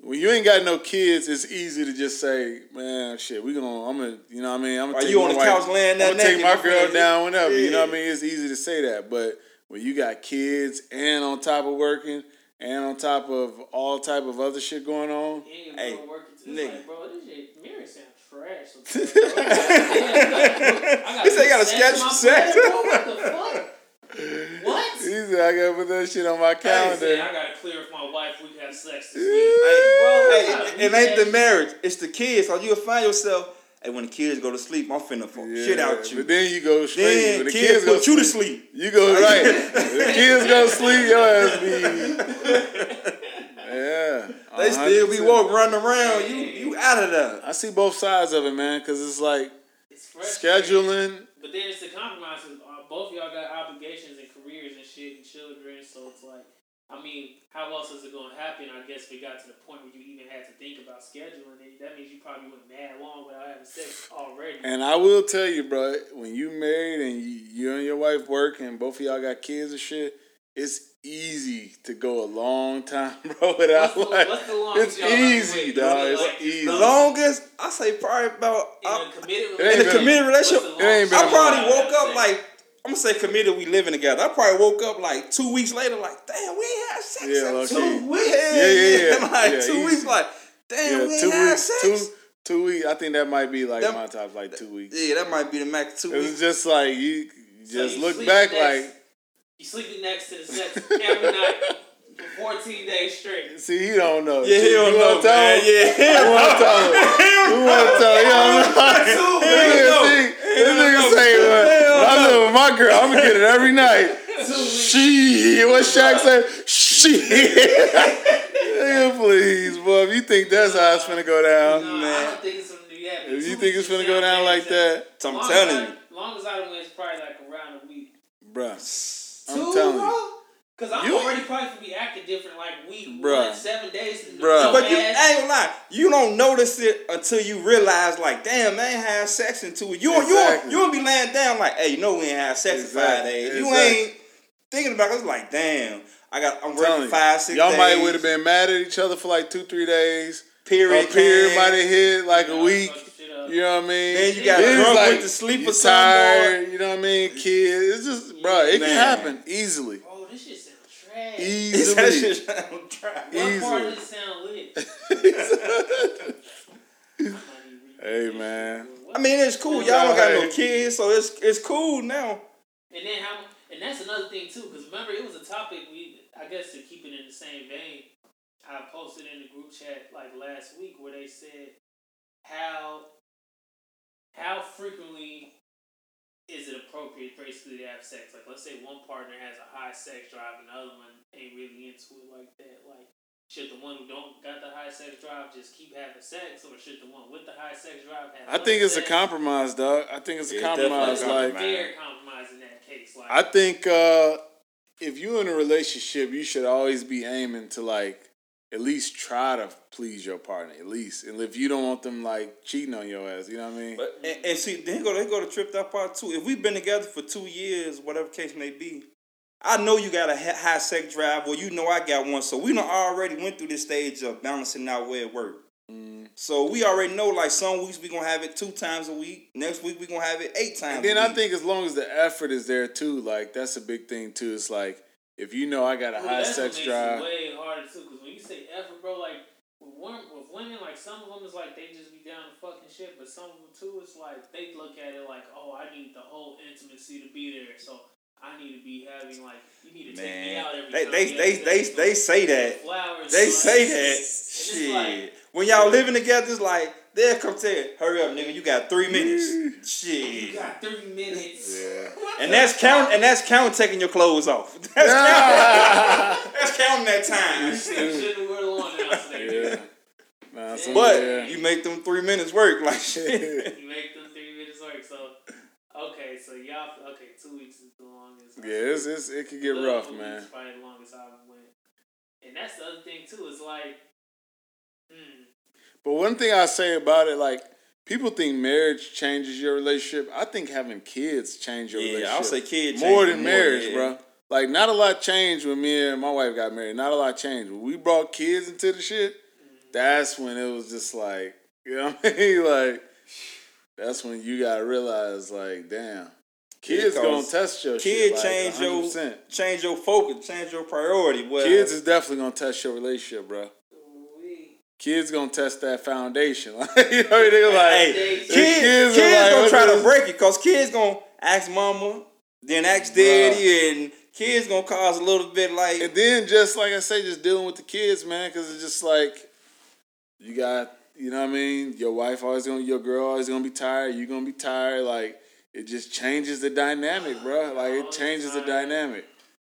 When you ain't got no kids, it's easy to just say, "Man, shit, we gonna, I'm gonna, you know what I mean? I'm gonna take you my on the wife- couch laying there I'm gonna take naked, my my girl friend? down whenever. You know what I mean? It's easy to say that, but when you got kids and on top of working and on top of all type of other shit going on, Hey, Hey, bro, working too. nigga. Like, bro, this shit, mirror sound trash. sometimes, bro. I He said he gotta do schedule in my sex. bed, bro. What the fuck? What? he said, "I gotta put that shit on my I said, calendar." I gotta clear with my wife. We can have sex this Hey, week. Bro, hey, what it, it ain't the marriage, it's the kids. So you'll find yourself, hey, when the kids go to sleep, I'm finna fuck Yeah, shit out you. But then you go straight. Then when the kids, kids, go put you to sleep. You go right. The kids go to sleep. Your ass be. Yeah. They still be 100%. walking running around. You you out of there. I see both sides of it, man, because it's like It's scheduling. But then it's the compromise. 'Cause, both of y'all got obligations and careers and shit and children, so it's like, I mean, how else is it going to happen? I guess if it got to the point where you even had to think about scheduling it. That means you probably went mad long without having sex already. And I will tell you, bro, when you married and you, you and your wife work and both of y'all got kids and shit, it's easy to go a long time, bro, without What's the- like. what's the longest It's easy, went? dog. Like, It's like, easy. The longest, I say probably about in I- a committed ain't in a committed relationship. what's the It ain't been I a probably woke up like I'm gonna say committed. We living together. I probably woke up like two weeks later, like damn, we ain't had sex Yeah, in low-key. two weeks. Yeah, yeah, yeah. like Yeah, two easy. weeks, like damn, we ain't two had weeks. sex. Two two weeks. I think that might be like That- my top, like two weeks. Yeah, that might be the max two It was just like you you So just you look back next- like. You sleeping next to the sex every night for 14 days straight. See, he don't know. Yeah, he You don't wanna know, man. Yeah, he You don't want to know. tell him? You want to tell him? You don't know. He don't know. This nigga say, uh, He "Well, don't when I know. live with my girl, I'm gonna get it every night. She, what Shaq said? She. Nigga, please, boy. If you think that's how it's gonna go down, No, I man. don't think it's gonna do that. if you think it's weeks finna go down like fantastic. that, I'm telling you. I, long as I don't win, it's probably like around a week. bruh, I'm Two, telling you. Bro? Cause I'm You- already probably gonna be acting different like we Bruh. seven days. Bruh. But you I ain't gonna lie, you don't notice it until you realize, like, damn, man, ain't had sex in two weeks. You won't- you you won't be laying down like, hey, you know we ain't had sex in five Exactly. days. You ain't thinking about it. It's like, damn, I got I'm telling working you. five, six Y'all days. might would have been mad at each other for like two, three days. period. A period came. might have hit like a week. fuck shit up. You know what I mean? Then you got it's drunk, went to sleep you or something, tired, You know what I mean? Kids, it's just, bro, it can happen easily. Bro, this shit sound trash. He that Easily. shit sound dry. What part easily. of this sound lit? hey man, I mean, it's cool. Y'all don't got no kids, so it's it's cool now. And then how? And that's another thing too, because remember it was a topic we, I guess, to keep it in the same vein. I posted in the group chat like last week where they said how how frequently is it appropriate basically to have sex? Like, let's say one partner has a high sex drive and the other one ain't really into it like that. Like, should the one who don't got the high sex drive just keep having sex, or should the one with the high sex drive have? I think less it's a compromise, dog. I think it's a It's compromise. Like, fair compromise in that case. Like, I think uh, if you're in a relationship, you should always be aiming to like at least try to please your partner, at least. And if you don't want them like cheating on your ass, you know what I mean? But and, and see, then go they go to trip that part too. If we've been together for two years, whatever case may be, I know you got a high sex drive, or you know I got one. So we done already went through this stage of balancing out where it worked. Mm. So we already know like some weeks we gonna have it two times a week. Next week we gonna have it eight times. And then a I week. think as long as the effort is there too, like that's a big thing too. It's like if you know I got a Well, high that's what sex makes drive, Say effort, bro, like with women, with women, like some of them is like they just be down to fucking shit, but some of them too, it's like they look at it like, oh, I need the whole intimacy to be there, so I need to be having like you need to take me Man, out every they time. they we they they they say that. flowers. They like- say that. Shit. like, when y'all living together, it's like they'll come tell you, hurry up, nigga, you got three minutes. Shit. You got three minutes. Yeah. And that's count and that's counting taking your clothes off. That's counting, that's counting that time. Shouldn't wear the yeah. Nah, But yeah. you make them three minutes work like shit. You make them three minutes work. So, okay, so y'all, okay, two weeks is the longest. yeah, it's, it's, it could get Little rough, two man. weeks Probably the longest I went. And that's the other thing too. Is like, hmm, But one thing I say about it, like people think marriage changes your relationship. I think having kids change your Yeah, relationship. I'll say kids more change than more, marriage, yeah. bro. Like not a lot changed when me and my wife got married. Not a lot changed. When we brought kids into the shit, that's when it was just like, you know what I mean? Like that's when you gotta realize, like, damn, kids gonna test your Kids shit. change like, your 100%. change your focus, change your priority. Well, Kids is definitely gonna test your relationship, bro. Kids gonna test that foundation. Like, you know, they're like, hey, kids, kids kids, are like, gonna try to break it because kids gonna ask mama, then ask daddy, and kids gonna cause a little bit like And then just like I say, just dealing with the kids, man, because it's just like you got, you know what I mean. Your wife always gonna, your girl always gonna be tired. You gonna be tired. Like it just changes the dynamic, bro. Like it changes the dynamic.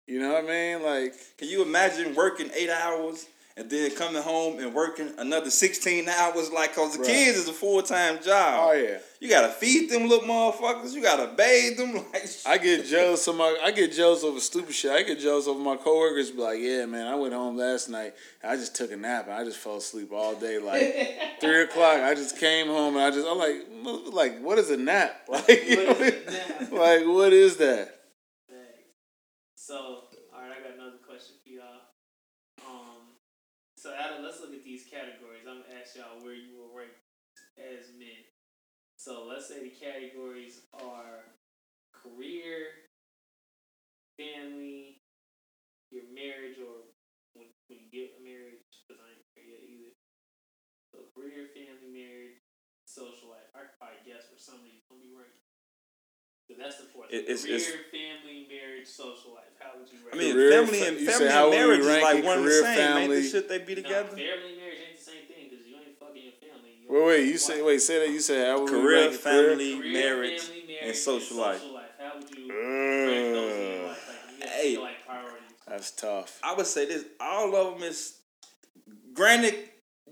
You know what I mean? Like Can you imagine working eight hours and then coming home and working another sixteen hours? Like, cause the Bruh. kids is a full time job. oh yeah, You gotta feed them little motherfuckers. You gotta bathe them. Like, I get jealous of my, I get jealous over stupid shit. I get jealous over my coworkers. Be like, yeah, man, I went home last night. And I just took a nap and I just fell asleep all day. Like three o'clock, I just came home and I just, I'm like, like, what is a nap? Like, What is a nap? like, what is that? So, all right, I got another question for y'all. Um, so Adam, let's look at these categories. I'm gonna ask y'all where you will rank as men. So let's say the categories are career, family, your marriage, or when, when you get married, because I ain't married yet either. So career, family, marriage, social life. I could probably guess where some of these gonna be ranked. So that's the fourth. It- it's- career, it's- family, marriage, social life. How would you rank? I mean, Career, family and family how and marriage is like one and the Career, same. Ain't family? the shit they be No, together? family and marriage ain't the same thing because you ain't fucking your family. You Wait, wait, you say, wife. wait, say that. You say how would we Career, rank family, Career, marriage, family, marriage, and social life. How would you rank those in your Uh, life? Like, you Hey. to like priorities. That's tough. I would say this: all of them is. Granted,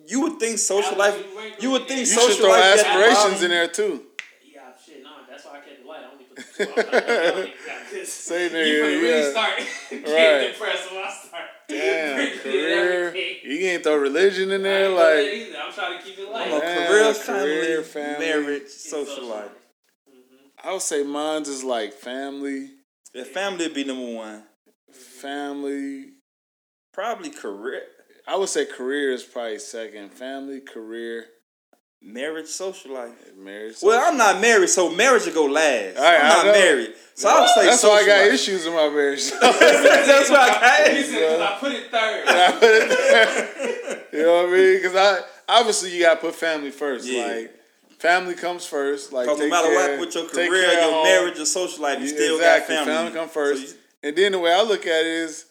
you would think social life. you You would think You there? social should throw life got the aspirations in there too. 'cause Say You nigga, finna really yeah. start Right. depressed when I start. Damn, career. You can't throw religion in I there, ain't like. I'm trying to keep it I'm light. a Yeah, career, career, family, family. marriage, social life. Mm-hmm. I would say mine's is like family, Yeah, family would be number one. family. Probably career, I would say career is probably second. Family, career, marriage, social life. marriage. Well, I'm not married, so marriage will go last. All right, I'm I not know. married, so I would say That's why I got life. issues in my marriage. That's why I He got said, 'cause I put it third. I put it there. you know what I mean? Because I obviously you gotta put family first. Yeah. Like family comes first. Like Because no matter care- what, with your career, your home. marriage, your social life, you You- still exactly. got family. Family come first. So you- And then the way I look at it is,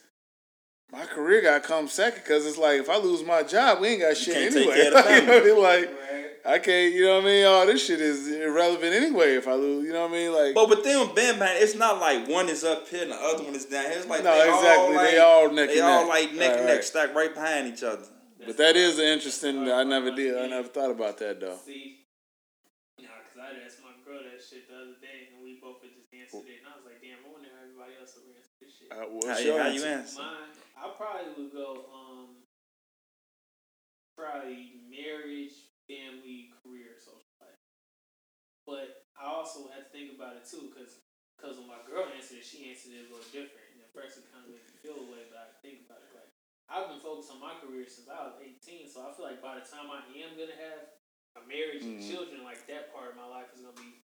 my career got to come second because it's like if I lose my job, we ain't got shit can't take anyway. care of the Like, you know what I mean? like Right. I can't, you know what I mean? All this shit is irrelevant anyway if I lose. You know what I mean? Like But with them, bam, bam, it's not like one is up here and the other one is down here. It's like no, they exactly. All like, they all neck they and all neck. like neck Right, and neck, right. stacked right behind each other. But that is an interesting. I never did. I never thought about that though. See, nah, cause I asked my girl that shit the other day, and we both had just answered it, and I was like, damn, I wonder how everybody shit. Uh, what's How, your how you answer? answer? Mine, I probably would go um probably marriage, family, career, social life. But I also had to think about it too, because because when my girl answered it, she answered it a little different, and at first it kind of made me feel a way. But I think about it like I've been focused on my career since I was eighteen, so I feel like by the time I am gonna have a marriage and Mhm. children, like that part of my life is gonna be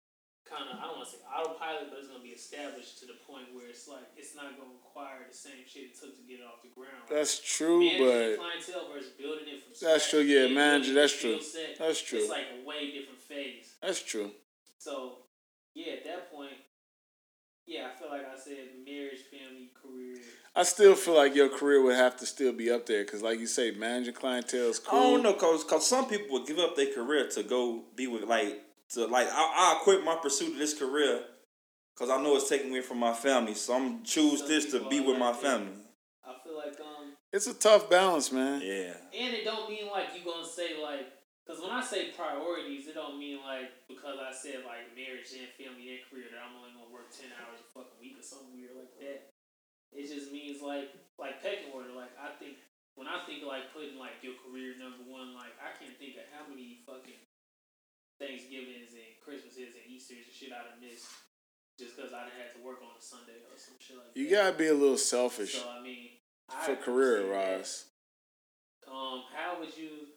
kind of I don't want to say autopilot, but it's gonna be established to the point where it's like it's not gonna require the same shit it took to get it off the ground. That's true, Managing but clientele versus building it from That's scratch true, yeah, and manager, building that's true. set, that's true. It's like a way different phase. That's true. So, yeah, at that point, yeah, I feel like I said marriage, family, career. I still feel like your career would have to still be up there because, like you say, managing clientele is cool. I don't know, cause, cause some people would give up their career to go be with like to like I I quit my pursuit of this career, cause I know it's taking away from my family. So I'm choose Some this to be are with my like family. I feel like um, It's a tough balance, man. Yeah. and it don't mean like you gonna say like, cause when I say priorities, it don't mean like because I said like marriage and family and career that I'm only gonna work ten hours a fucking week or something weird like that. It just means like like pecking order. Like I think when I think of like putting like your career number one, like I can't think of how many fucking Thanksgivings and Christmases and Easter's and shit I done missed just because I done had to work on a Sunday or some shit like You that. You gotta be a little selfish So I mean, I for career understand that. wise. Um, how would you?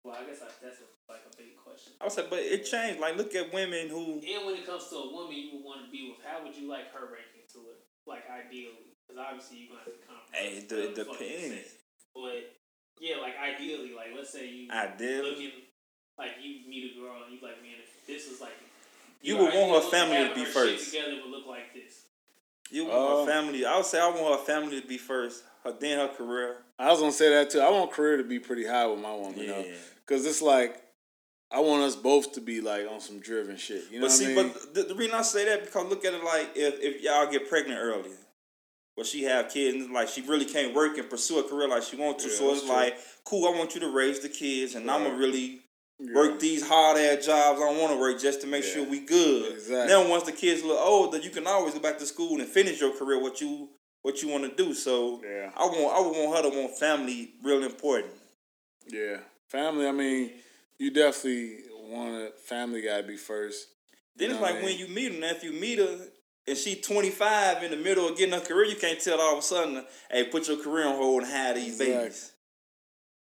Well, I guess I, that's a, like a big question. I would say, but it changed. Like, look at women who. And when it comes to a woman you would want to be with, how would you like her ranking to it? Like ideally, because obviously you're gonna have to compromise. Hey, it, the depends. But yeah, like ideally, like let's say you Ideally, looking like you meet a girl and you like, man, if this is like You your would want her family to be her first. Shit together would look like this. you want Uh, her family. I would say I want her family to be first. Her then her career. I was gonna say that too. I want career to be pretty high with my woman, Yeah. though, because it's like I want us both to be like on some driven shit. You know but what see, I mean? but the, the reason I say that because look at it like if, if y'all get pregnant early, but she have kids and like she really can't work and pursue a career like she wants to. Yeah, so it's true. like, cool, I want you to raise the kids and I'm Right. gonna really Yeah. work these hard ass jobs I want to work just to make Yeah. sure we good. Exactly. Then once the kids look older, you can always go back to school and finish your career what you what you want to do. So Yeah. I want I would want her to want family real important. Yeah, family. I mean, you definitely want a family. Got to be first. Then it's like I when you meet her, now if you meet her and she 25 in the middle of getting her career, you can't tell all of a sudden, hey, put your career on hold and have these Exactly. babies.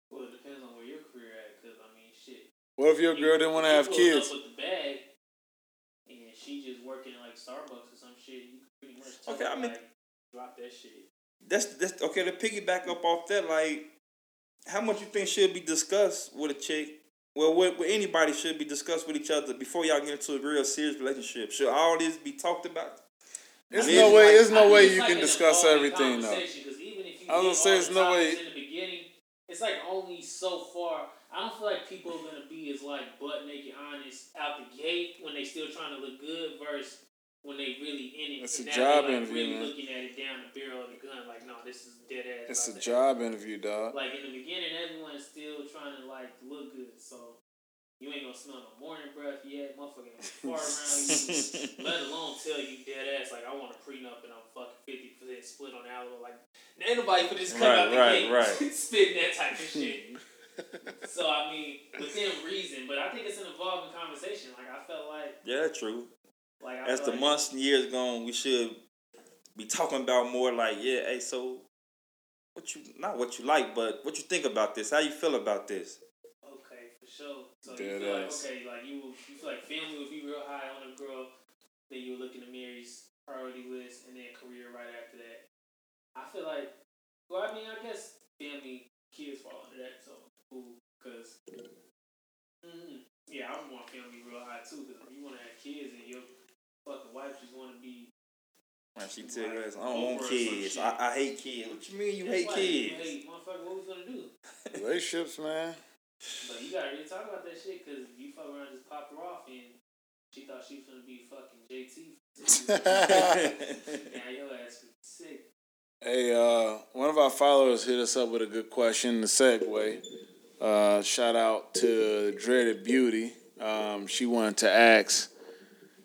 Well, it depends on where your career at, because I mean, shit. What if your girl didn't want to have kids? Up with the bag, and she just working at like Starbucks or some shit. You pretty much Okay, I her, mean- like, drop that shit. That's that's okay. To piggyback up off that, like, how much you think should be discussed with a chick? Well, what, what anybody should be discussed with each other before y'all get into a real serious relationship. Should all this be talked about? There's mean, no it's way. like- There's I no way you like can discuss everything though. even if you I was hit gonna say there's no way- in the beginning. It's like only so far. I don't feel like people are gonna be as like butt naked honest out the gate when they still trying to look good versus when they really in it. It's and a job like, interview, really man. looking at it down the barrel of the gun. Like, no, this is dead ass. It's a job interview, dog. like in the beginning, everyone's still trying to like look good, so you ain't gonna smell no morning breath yet. Motherfucker ain't around you. Let alone tell you dead ass like I want a prenup and I'm fucking fifty percent split on Alamo. Like ain't nobody for this come Right, out the right, gate right. spitting that type of shit. so I mean, within reason, but I think it's an evolving conversation. Like I felt like Yeah, true. like I As the like, months and years gone, we should be talking about more like, yeah, hey, so what you not what you like, but what you think about this? How you feel about this? Okay, for sure. So you feel ass. like okay, like you you feel like family would be real high on a girl, then you look in the Mary's priority list, and then career right after that. I feel like, well, I mean, I guess family, kids fall under that, so cool, cause, mm, yeah, I would want family real high too, cause if you want to have kids and your fucking wife just want to be. Man, she tell us, I don't want Over or some kids. I, I hate kids. What you mean you That's hate kids? You hate, motherfucker, what we gonna do? Relationships, man. But you gotta really talk about that shit because you fuck around just popped her off and she thought she was gonna be fucking JT. now your ass is sick. Hey, uh, one of our followers hit us up with a good question. The segue. Uh, shout out to Dreaded Beauty. Um, she wanted to ask.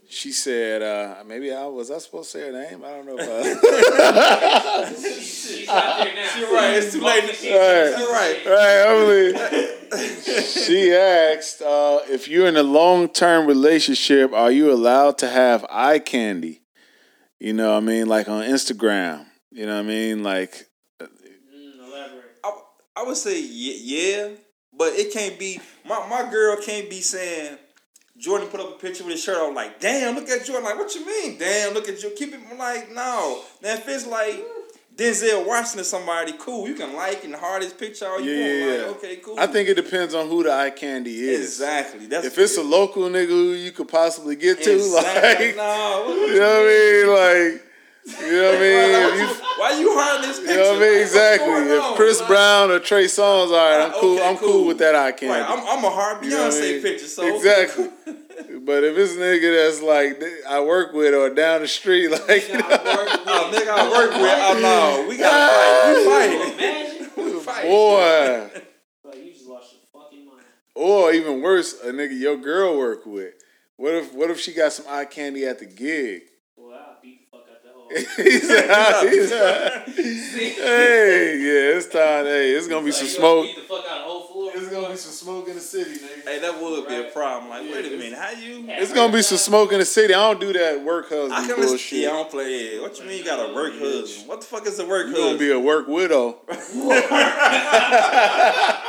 she said, uh, maybe I was I supposed to say her name? I don't know. If I, She's, she's out there now. You're right, it's too late. She's- Right. You're right. right, she asked uh, if you're in a long term relationship, are you allowed to have eye candy? You know, what I mean, like on Instagram. You know, what I mean, like elaborate. I, would say yeah, yeah, but it can't be. My my girl can't be saying. Jordan put up a picture with his shirt on, like, damn, look at Jordan. Like, what you mean? Damn, look at you. Keep it like, no. Now, if it's like Denzel Washington, somebody cool, you can like and heart his picture all you Yeah, want. yeah, Like, okay, cool. I think it depends on who the eye candy is. exactly. That's If it's a local nigga who you could possibly get to, exactly. like, no, you know what I mean, like, you know what I mean. Why, If you, why you hiding this picture? You know what I mean? Like, Exactly. If? Chris Like, Brown or Trey Songz, all right, I'm cool. okay, I'm cool with that eye candy. Right, I'm, I'm a hard Beyonce You know what I mean? picture, so exactly. but if it's a nigga that's like I work with or down the street, like Nigga, I work with. Oh, nigga, I work with. Oh no, we gotta fight. We ah! fighting. Imagine. We fighting. boy, Like, you just lost your fucking mind. or even worse, a nigga your girl work with. What if what if she got some eye candy at the gig? Boy, I'll beat the fuck out that whole. He's out, he's out. hey, yeah, it's time. Hey, it's gonna be some Like, you smoke. Beat the fuck out the whole floor. It's gonna be some smoke in the city, nigga. Hey, that would be a problem. Like, Yeah, wait a minute, how you? It's gonna be some smoke in the city. I don't do that work husband I can bullshit. Yeah, I don't play. Yeah. What you mean you got a work husband? What the fuck is a work You husband? Oh, gonna be a work widow.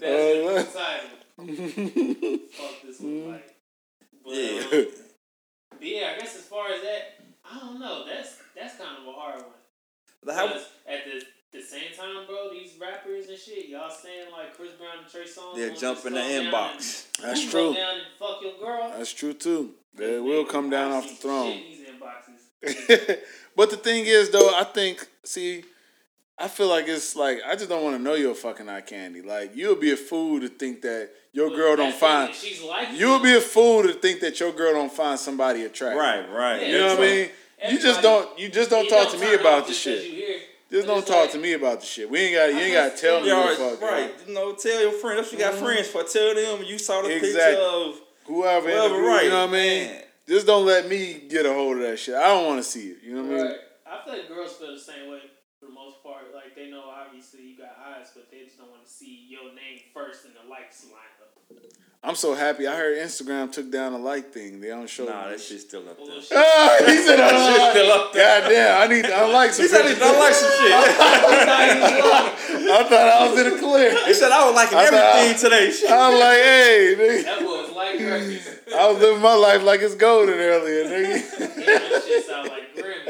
Uh, fuck this look like. But, Yeah. um, but yeah, I guess as far as that, I don't know. That's that's kind of a hard one. The how- Because at the the same time, bro, these rappers and shit, y'all saying like Chris Brown and Trey Songz. They're gonna jumping the inbox. and- That's true. down and fuck your girl. That's true too. They will come down off the throne. in these inboxes. but the thing is, though, I think, see, I feel like it's like I just don't want to know your fucking eye candy. Like you'll be a fool to think that your girl don't That's find. She's like You'll be a fool to think that your girl don't find somebody attractive. Right, right. Yeah, You know what I True. mean? You just don't. You just don't It talk to me about the shit. Just don't talk like- to me about the shit. We ain't got. You ain't got to tell me Yeah, what right, fuck. right. You know, tell your friend. If you got mm-hmm. friends for, tell them you saw the Exactly. picture of. Whoever, Whoever, interview, right, You know what I mean? man. Just don't let me get a hold of that shit. I don't want to see it. You know what I mean? I feel like girls feel the same way for the most part. Like they know obviously you got eyes, but they just don't want to see your name first in the likes lineup. I'm so happy. I heard Instagram took down the like thing. They don't show. Nah, that shit's still up there. Bullshit. Ah, he said That unlike. shit's still up there. God damn, I need to unlike some He said he pictures. don't like some shit. I thought I was in the clear. he said I was liking I thought- everything today. Shit. I was like, hey, nigga. that was like crazy. I was living my life like it's golden earlier, nigga. that shit sound like Grammys, huh?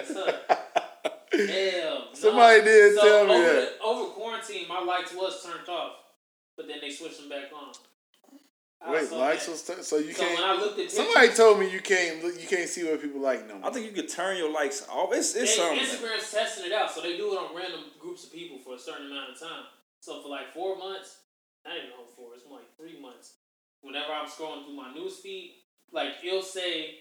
Hell, no. Somebody did so tell me over that. The, over quarantine, my lights was turned off, but then they switched them back on. I Wait, saw likes that. was t- so you So when I can't. looked at Somebody pictures, told me you can't look. You can't see what people like no more. I think you could turn your likes off. It's they, it's something. Instagram's testing it out, so they do it on random groups of people for a certain amount of time. So for like four months, not even whole four, it's more like three months. Whenever I'm scrolling through my news feed, like it'll say,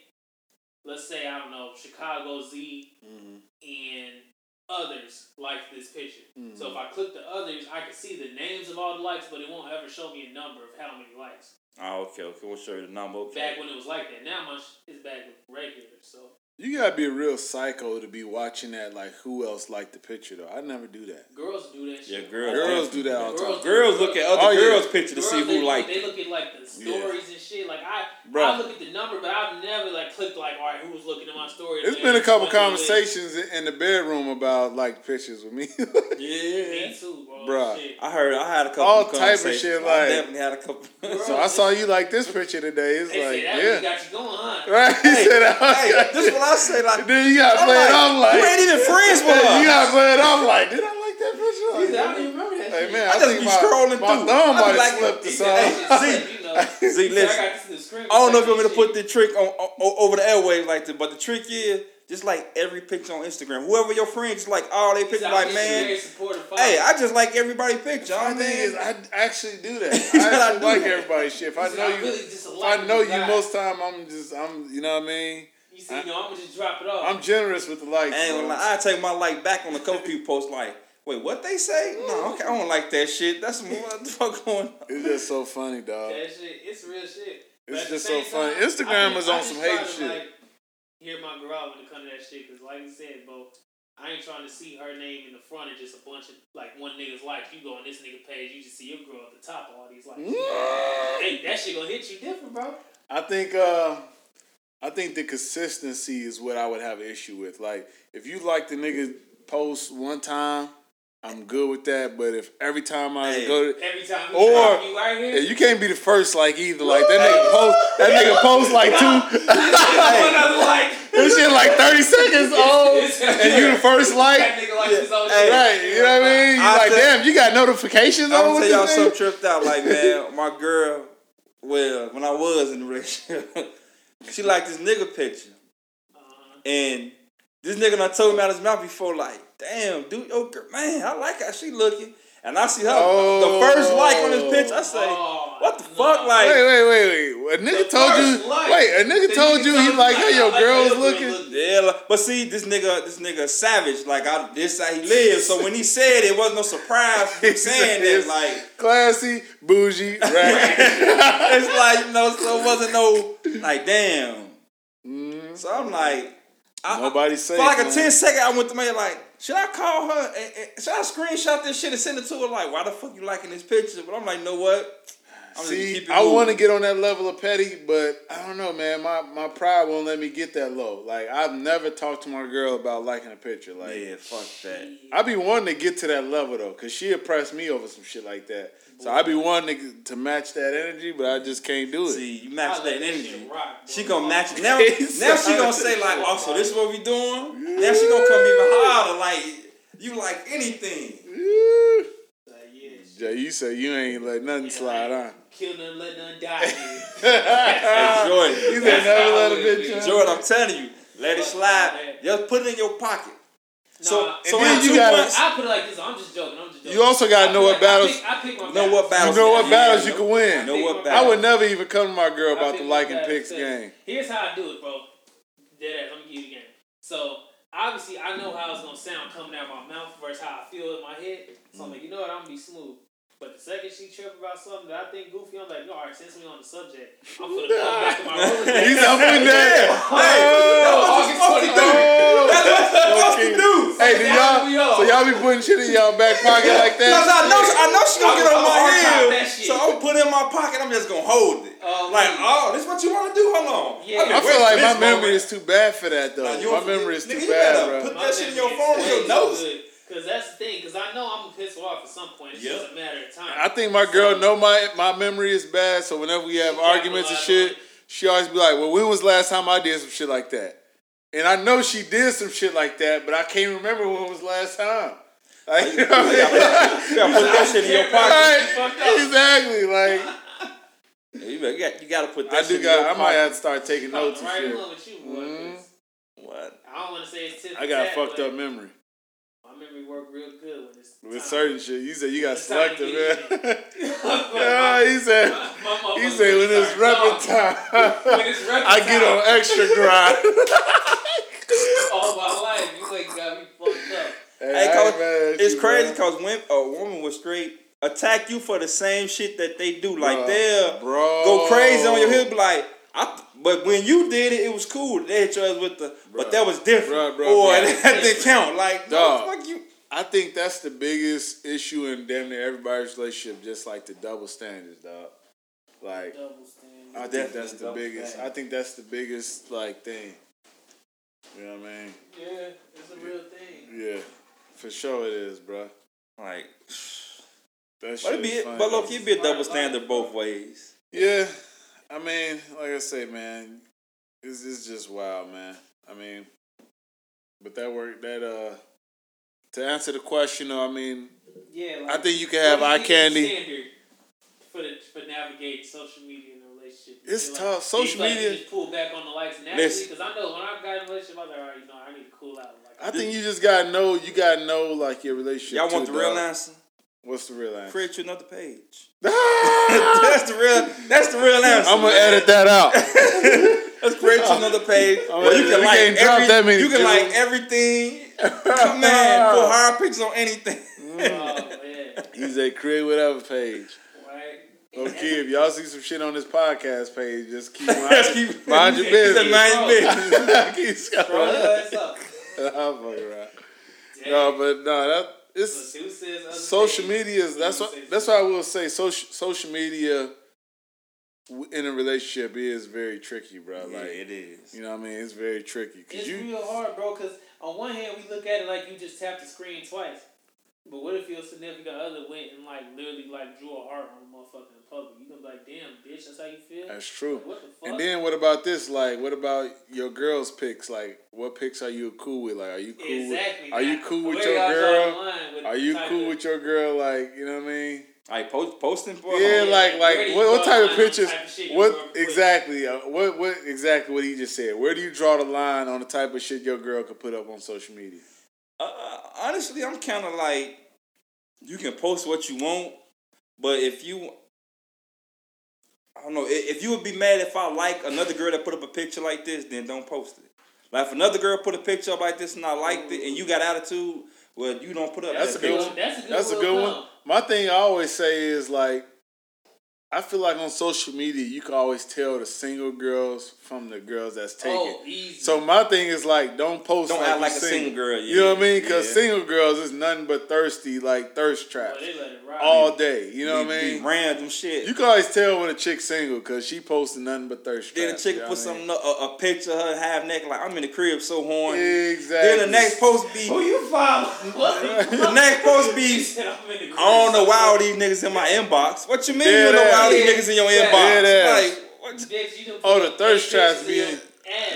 let's say I don't know Chicago Z Mhm. and others like this picture. Mhm. So if I click the others, I can see the names of all the likes, but it won't ever show me a number of how many likes. Oh, okay, okay. We'll show you the number. Okay. Back when it was like that, now my is back regular. So You gotta be a real psycho to be watching that. Like, who else liked the picture though? I never do that. girls do that Yeah, girls. Girls do that all the time. Girls- Girls look at other Oh, yeah. girls' picture to Girls, see they, who like. They look at like the stories and shit. Like I, Bro. I look at the number, but I've never like clicked like, all right, who was looking at my story? It's today? been a couple What's list? conversations in the bedroom about like pictures with me. Yeah. Me too, bro. Bruh. Shit. I heard. I had a couple. All of type of conversations. shit, I like- definitely had a couple. so I saw you like this picture today. It's They like, say that yeah, got you going, huh? right. He hey, said, hey, this is what I say. Like, then you gotta I'm play it like, off like you ain't even friends with Yeah, her. you gotta play it off like, did I like that picture? I don't even remember that Hey shit. man, I I, just think be my, scrolling my through. thumb I be might like, slipped or he something. Z, you know. Z, See, I listen. got this in the screen I don't know if you want me to put the trick on, o over the airwaves like that, but the trick is just like every picture on Instagram. Whoever your friends, like all they pictures, like man. Hey. I just like everybody's picture. I The thing is, I actually do that. said I I actually do like that. everybody's shit. If I know you, really just if I know this you most time, I'm just, I'm, you know what I mean. You see, you know, I'm gonna just drop it off. I'm generous with the likes. I ain't gonna bro. lie, I take my like back on a couple people post like, Wait, what they say? No, okay, I don't like that shit. That's some what the fuck going on. It's just so funny, dog. That shit, it's real shit. But It's just so same funny. time, Instagram I just- is on I just some hate to, shit. Like, hear my girl out when it comes to that shit, because like you said, bro, I ain't trying to see her name in the front and just a bunch of like one nigga's likes. You go on this nigga page, you just see your girl at the top of all these likes. hey, that shit gonna hit you different, bro. I think uh I think the consistency is what I would have an issue with. Like if you like the nigga post one time, I'm good with that. But if every time I Hey. go to Every time we Or- you right here, yeah, you can't be the first like either. Like that nigga post that nigga post like two one other like. this shit like 30 seconds old and you the first like. That like nigga like his own Hey. shit. Right, you know what I mean? You I like, tell- damn, you got notifications on?" I'm on gonna tell y'all this something tripped out. Like, man, my girl, well, when I was in the relationship, she liked this nigga picture. Uh-huh. And this nigga done told me out his mouth before, like, damn, dude, yo, girl, man, I like how she looking. And I see her, the first like on this pitch. I say, Oh, what the no. fuck? Like, Wait, wait, wait, wait. A nigga told you. like. Wait, a nigga told nigga you he like how like, your I like girl's how looking. Yeah, like- but see, this nigga, this nigga savage. Like, I, this how he lives. So when he said it, wasn't no surprise. Him saying that, like, classy, bougie, right? it's like you know, so it wasn't no like, damn. mm, So I'm like, I, Nobody's safe. for like a man. 10 second, I went to me like, should I call her? And, and- should I screenshot this shit and send it to her? Like, why the fuck you liking this picture? But I'm like, know what? I'm See, I want to get on that level of petty, but I don't know, man. My my pride won't let me get that low. Like I've never talked to my girl about liking a picture. Like Yeah, fuck that. I'd be wanting to get to that level though, cause she impressed me over some shit like that. So I be wanting to, to match that energy, but I just can't do it. See, you match that that energy. rock. She gonna match it. Now, now she gonna say like, oh, so this is what we doing? Now she gonna come even harder. Like, you like anything. Yeah. Jay, you say you ain't let nothing slide on. Kill none, let none die. nigga. Hey, Jordan. You said never let a bitch. Jordan, I'm telling you, let it slide. Just put it in your pocket. So, so then in you gotta- I put it like this. I'm just joking. I'm just joking. You also gotta know what like- I battles. pick- I pick my know what You battles. know what battles you can win. Know what battles. I would never even come to my girl about the my liking battles picks game. Here's how I do it, bro. Deadass. Let me give you the game. So obviously, I know how it's gonna sound coming out of my mouth versus how I feel in my head. So I'm like, you know what? I'm gonna be smooth. But the second she trip about something that I think goofy, I'm like, no, all right, since we on the subject, I'm gonna come back to my room. He's up in there. Hey, Oh, August 22nd. oh. That's what you're supposed to Okay. do. Hey, do That's what we y'all? So y'all be putting shit in y'all back pocket like that? Cause? I know, I know she gonna I'm- get on I'm my gonna heel, so I'm gonna put it in my pocket. I'm just gonna hold it. Oh, like, oh, this what you want to do? Hold on. Yeah. I've been I feel like my memory moment. is too bad for that though. Nah, you my memory is nigga, too you bad, better bro. put that shit in your phone, is your way notes. good. Cause that's the thing. Cause I know I'm gonna piss her off at some point. It's Yep. just a matter of time. I think my girl know my my memory is bad, so whenever we have arguments and shit, she always be like, "Well, when was the last time I did some shit like that?" And I know she did some shit like that, but I can't remember when it was the last time. Like, you know what I mean? You gotta put that shit in your pocket. Right, fucked up. exactly. Like, Yeah, you, better, you, got, you gotta put that I shit do in your got. I pocket. might have to start taking I'm notes and right shit. along with you, boy. Mm-hmm. 'cause What? I don't want to say it's tip. I got a fucked but up memory My memory work real good when it's with certain shit. You said you got It's time selective, get man. My- yeah, he said. my He said when it's started repping talking. time, When it's repping I get time. on extra grind. all my life. You like got me fucked up. Hey, I cause mad it's you, crazy because when a woman was straight attack you for the same shit that they do, like Bruh, they'll bro. go crazy on your hip, like, I. th- But when you did it, it was cool. They hit yours with the, but that was different, Bruh, bruh, or bruh. that didn't count. Like, no, Dog. fuck you. I think that's the biggest issue in damn near everybody's relationship, just like the double standards, dog. Like Double standard. I think that's the double biggest. I think that's the biggest like thing. You know what I mean? Yeah, it's a real thing. Yeah, for sure it is, bro. Like, That but shit it be, funny. but look, it be a double standard both ways. Yeah, I mean, like I say, man, it's, it's just wild, man. I mean, but that work that uh to answer the question, though, I mean, Yeah, I think you can have eye do you think is candy. For the for navigating social media in a relationship. You It's tough. Like, Social you like media- You just pull back on the likes naturally because I know when I got in a relationship, I was like, all right, you know, I need to cool out. Like, I think you just gotta know. You gotta know like your relationship. Y'all want too, the real dog. answer? What's the real answer? Create you another page. That's the real. That's the real answer. I'm gonna man. edit that out. Let's create you another page. Oh, where you can like can't drop every, that many You can like everything. Come on, put hard picks on anything. Mm. Oh man, He's a create whatever page. Okay, if y'all see some shit on this podcast page, just keep mind, Just keep- mind your He said, business. mind oh. your business. keep Bro, scrolling. what's up? I'm fucking around. No, but no, that Look, it's who says other social things? media is that's what that's why I will say social social media in a relationship is very tricky, bro. Yeah, Like it is. you know what I mean, it's very tricky It's you real hard, bro. Because on one hand, we look at it like you just tapped the screen twice. But what if your significant other went and like literally like drew a heart on a motherfucker public? You gonna be like, damn, bitch, that's how you feel. that's true. Like, what the fuck? And then what about this? Like, what about your girls' picks? Like, what picks are you cool with? Like, are you cool? exactly. With, are you cool with your girl? with Are you cool of- with your girl? Like, you know what I mean? Like post, posting for Yeah, yeah, like like, like where do you what, what type of line on the pictures? type of What exactly? Uh, what what exactly what he just said? Where do you draw the line on the type of shit your girl could put up on social media? Uh, honestly, I'm kind of like, you can post what you want, but if you, I don't know, if you would be mad if I like another girl that put up a picture like this, then don't post it. Like if another girl put a picture up like this and I liked it, and you got attitude, well, you don't put up That's that a good picture. one. That's a good That's a good one. My thing I always say is like, I feel like on social media you can always tell the single girls from the girls that's oh, taken. Oh, easy. So my thing is like, don't post Don't like act you like a single. single girl. You know what I mean? Because yeah. single girls is nothing but thirsty, like thirst Boy, traps they let it ride. all day. You know what I mean? be Random shit. You can always tell when a chick's single because she posting nothing but thirst then a chick you know put what I mean? something, a, a picture of her half naked, like I'm in the crib so horny. Exactly. Then the next post be, Who you follow? The next post be, "I'm in the I don't know why all these niggas in my inbox. What you mean Dead you know why all these niggas in your Yeah. inbox? Dead ass. Like, what? Bitch, you done Oh, the thirst eight traps be in-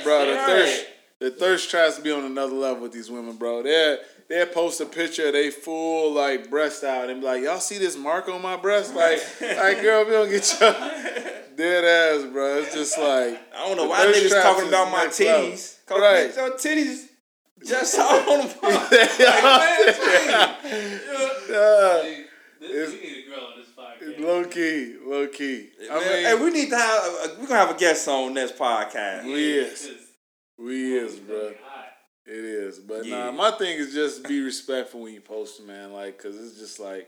bro. The thirst, the thirst tries to be on another level with these women, bro. They they post a picture of they full like breast out and be like, y'all see this mark on my breast? Like, like girl, we don't get your dead ass, bro. It's just like I don't know why thirst niggas traps talking about my next level. titties. Right. your titties just out on the like, man, Uh, Dude, this, we need a girl on this podcast. low key, low key. I mean, hey, we need to have. We're gonna have a guest on this podcast. we is, we is, it's bro. Fucking hot. It is, but Yeah. nah. My thing is just be respectful when you post, man. Like, cause it's just like,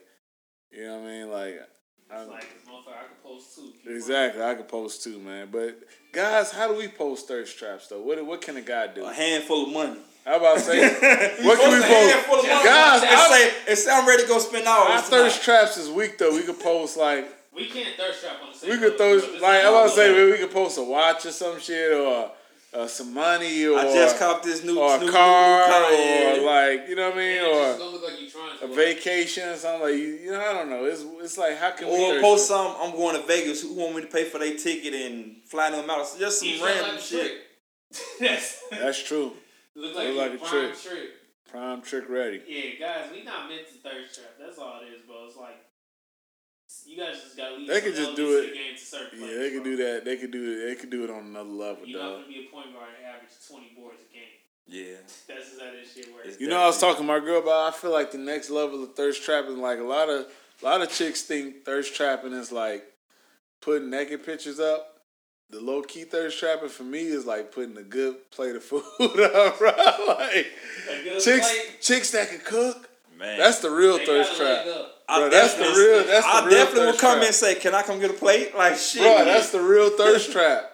you know what I mean. Like, It's I'm, like motherfucker, I could post two. Keep exactly. I could post too, man. But guys, how do we post thirst traps though? What what can a guy do? A handful of money. How about say what can we post a handful of money Guys, and I- say, and say I'm ready to go spend all Our this thirst tonight. traps is weak though. We could post like We can't thirst trap on the same we could level, throw like I not was say we could post a watch or some shit or uh, some money or I just caught this new, or a new, car, new car. or yeah. like you know what I mean And it just or like you trying a vacation or something like you, you know I don't know. It's it's like how can we Or thirst post trap? some. I'm going to Vegas. Who want me to pay for their ticket and fly them out? So just some You random like shit. trick. That's That's true. look like, look like a prime trick. trick. Prime trick ready. Yeah, guys, we not meant to thirst trap. That's all it is, bro. It's like you guys just gotta leave. They some could just do it- The game to Yeah, players, they could do that. They could do it. They could do it on another level, You're not gonna be a point guard and average twenty boards a game. Yeah. That's just how this shit works. It's You know, I was talking to my girl about. I feel like the next level of thirst trapping, like a lot of a lot of chicks think thirst trapping is like putting naked pictures up. The low key thirst trapping for me is like putting a good plate of food up, bro. Like chicks, plate, chicks that can cook. Man. That's the real they thirst gotta leg trap, up. I Bro, that's the real- that's the I real definitely will come trap. and say, "Can I come get a plate?" Like shit. bro. That's the real thirst trap.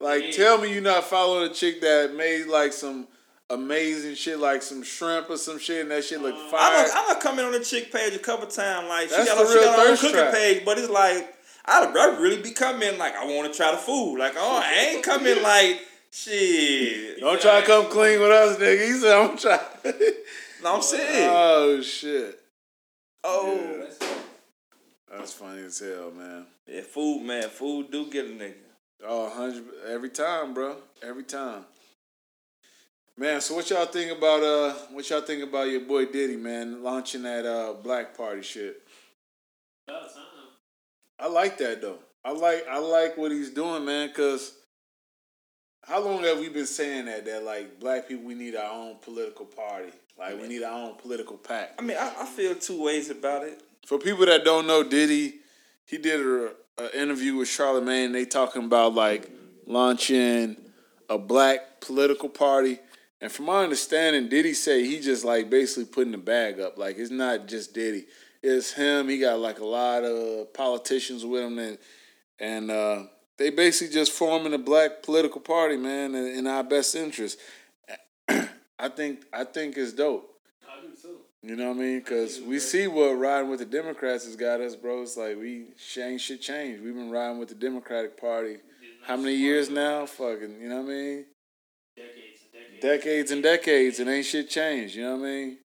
Like, Yeah. tell me you're not following a chick that made like some amazing shit, like some shrimp or some shit, and that shit look Uh, fire. I'm a, I'm a come in on the chick page a couple times. Like she That's got, the a, she real got her own thirst cooking trap. page, but it's like I I really be coming like I want to try the food. Like oh, I ain't coming like shit. Don't try to come clean with us, nigga. He said, I'm trying. No, I'm saying. oh, shit. Oh, yeah. That's cool. That's funny as hell, man. yeah, food, man. Food do get a nigga. Oh, 100 every time, bro. Every time. Man, so what y'all think about uh what y'all think about your boy Diddy, man, launching that uh black party shit? About time. I like that though. I like I like what he's doing, man, cuz how long have we been saying that that like black people we need our own political party? Like we need our own political pack. I mean, I, I feel two ways about it. For people that don't know Diddy, he did a, a interview with Charlemagne. They talking about like launching a black political party, And from my understanding, Diddy say he just like basically putting the bag up. Like it's not just Diddy. It's him. He got like a lot of politicians with him and and uh, they basically just forming a black political party, man, in, in our best interest. I think I think it's dope. I do too. You know what I mean? Because we see what riding with the Democrats has got us, bro. It's like we ain't shit change. We've been riding with the Democratic Party how many years now? Fucking, you know what I mean? Decades and decades. Decades and decades, and ain't shit changed. You know what I mean?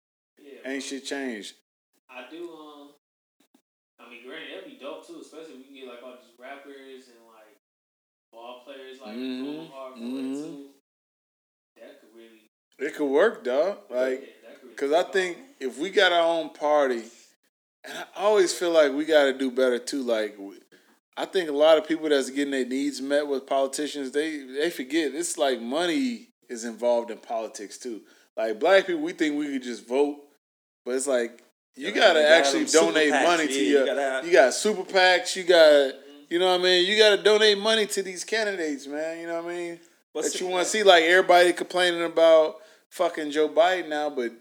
Yeah, Ain't shit changed. I do. Um, I mean, granted, that'd be dope too, especially if we can get like all these rappers and like ball players like Mhm, going hard for mhm. it too. That could really, It could work, dog. Like, yeah, that could really Because I think if we got our own party, and I always feel like we got to do better too. Like, I think a lot of people that's getting their needs met with politicians, they they forget it's like money is involved in politics too. Like black people, we think we could just vote, but it's like you got to gotta actually have them super donate PACs. money to Yeah, you your. gotta have- you got super PACs. You got. Mm-hmm. You know what I mean? You got to donate money to these candidates, man. You know what I mean? But that you want to see like everybody complaining about fucking Joe Biden now, but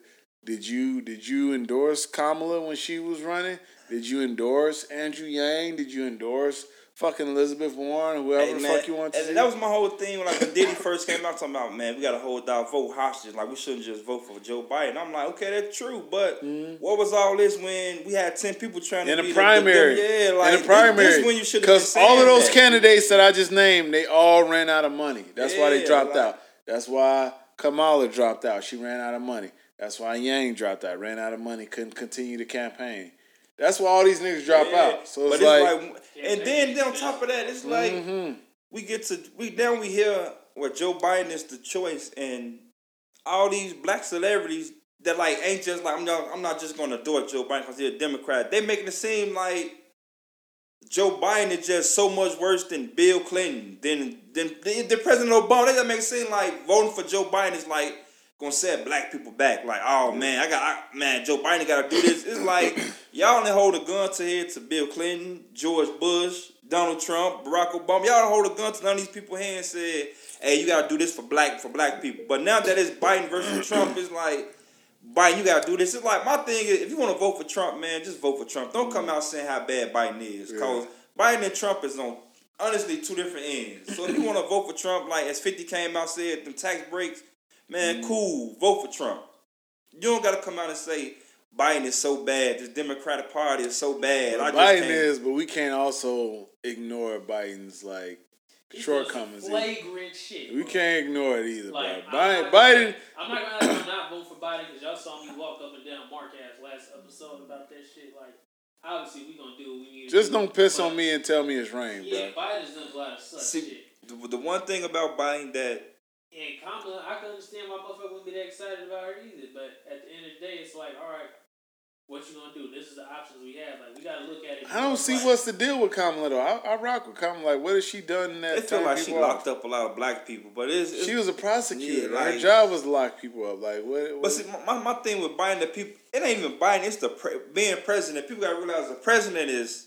did you did you endorse Kamala when she was running? Did you endorse Andrew Yang? Did you endorse fucking Elizabeth Warren? Whoever Hey, the fuck you want to and that was my whole thing when like when Diddy first came out talking about man, we gotta hold our vote hostage. Like we shouldn't just vote for Joe Biden. I'm like, okay, that's true, but what was all this when we had ten people trying Mm-hmm. in to the be primary, yeah, like in the primary, when you should because all of those that. candidates that I just named, they all ran out of money. That's why they dropped like- out. That's why Kamala dropped out. She ran out of money. That's why Yang dropped out. Ran out of money. Couldn't continue the campaign. That's why all these niggas drop Yeah, out. So it's like, like, and then, then on top of that, it's like mhm. we get to we now we hear where Joe Biden is the choice, and all these black celebrities that like ain't just like I'm not I'm not just gonna adore Joe Biden because he's a Democrat. They making it seem like Joe Biden is just so much worse than Bill Clinton, than than than, than President Obama. They just make it seem like voting for Joe Biden is like gonna set black people back. Like, oh man, I got I, man, Joe Biden got to do this. It's like y'all only hold a gun to head to Bill Clinton, George Bush, Donald Trump, Barack Obama. Y'all hold a gun to none of these people here and said, hey, you gotta do this for black for black people. But now that it's Biden versus Trump, it's like. Biden, you gotta do this. It's like my thing is, if you want to vote for Trump, man, just vote for Trump. Don't come mm-hmm. out saying how bad Biden is, cause Biden and Trump is on honestly two different ends. So if you want to vote for Trump, like as Fifty came out said, them tax breaks, man, mm-hmm. cool, vote for Trump. You don't gotta come out and say Biden is so bad. This Democratic Party is so bad. I just Biden is, but we can't also ignore Biden's like shortcomings. Flagrant shit. We bro. can't ignore it either, Like, bro. I'm Biden, not Biden, gonna- I'm not gonna I'm not voting for Biden because y'all saw me walk up and down Mark ass last episode about that shit. Like, obviously we gonna do what we need. just do, don't piss but, on me and tell me it's rain, Yeah, bro. Biden's done a lot of such See, shit. the, the one thing about Biden that And Kamala, I can understand why motherfucker wouldn't be that excited about her either. But at the end of the day, it's like, all right, what you gonna do? This is the options we have. Like, we gotta look at it. I don't see like, what's the deal with Kamala though. I, I rock with Kamala. Like, what has she done in that it feel like she locked up a lot of black people, but it's, it's She was a prosecutor. Yeah, Her job was to lock people up. Like, what? But see, my, my thing with Biden, the people, it ain't even Biden. It's the pre- being president. People gotta realize the president is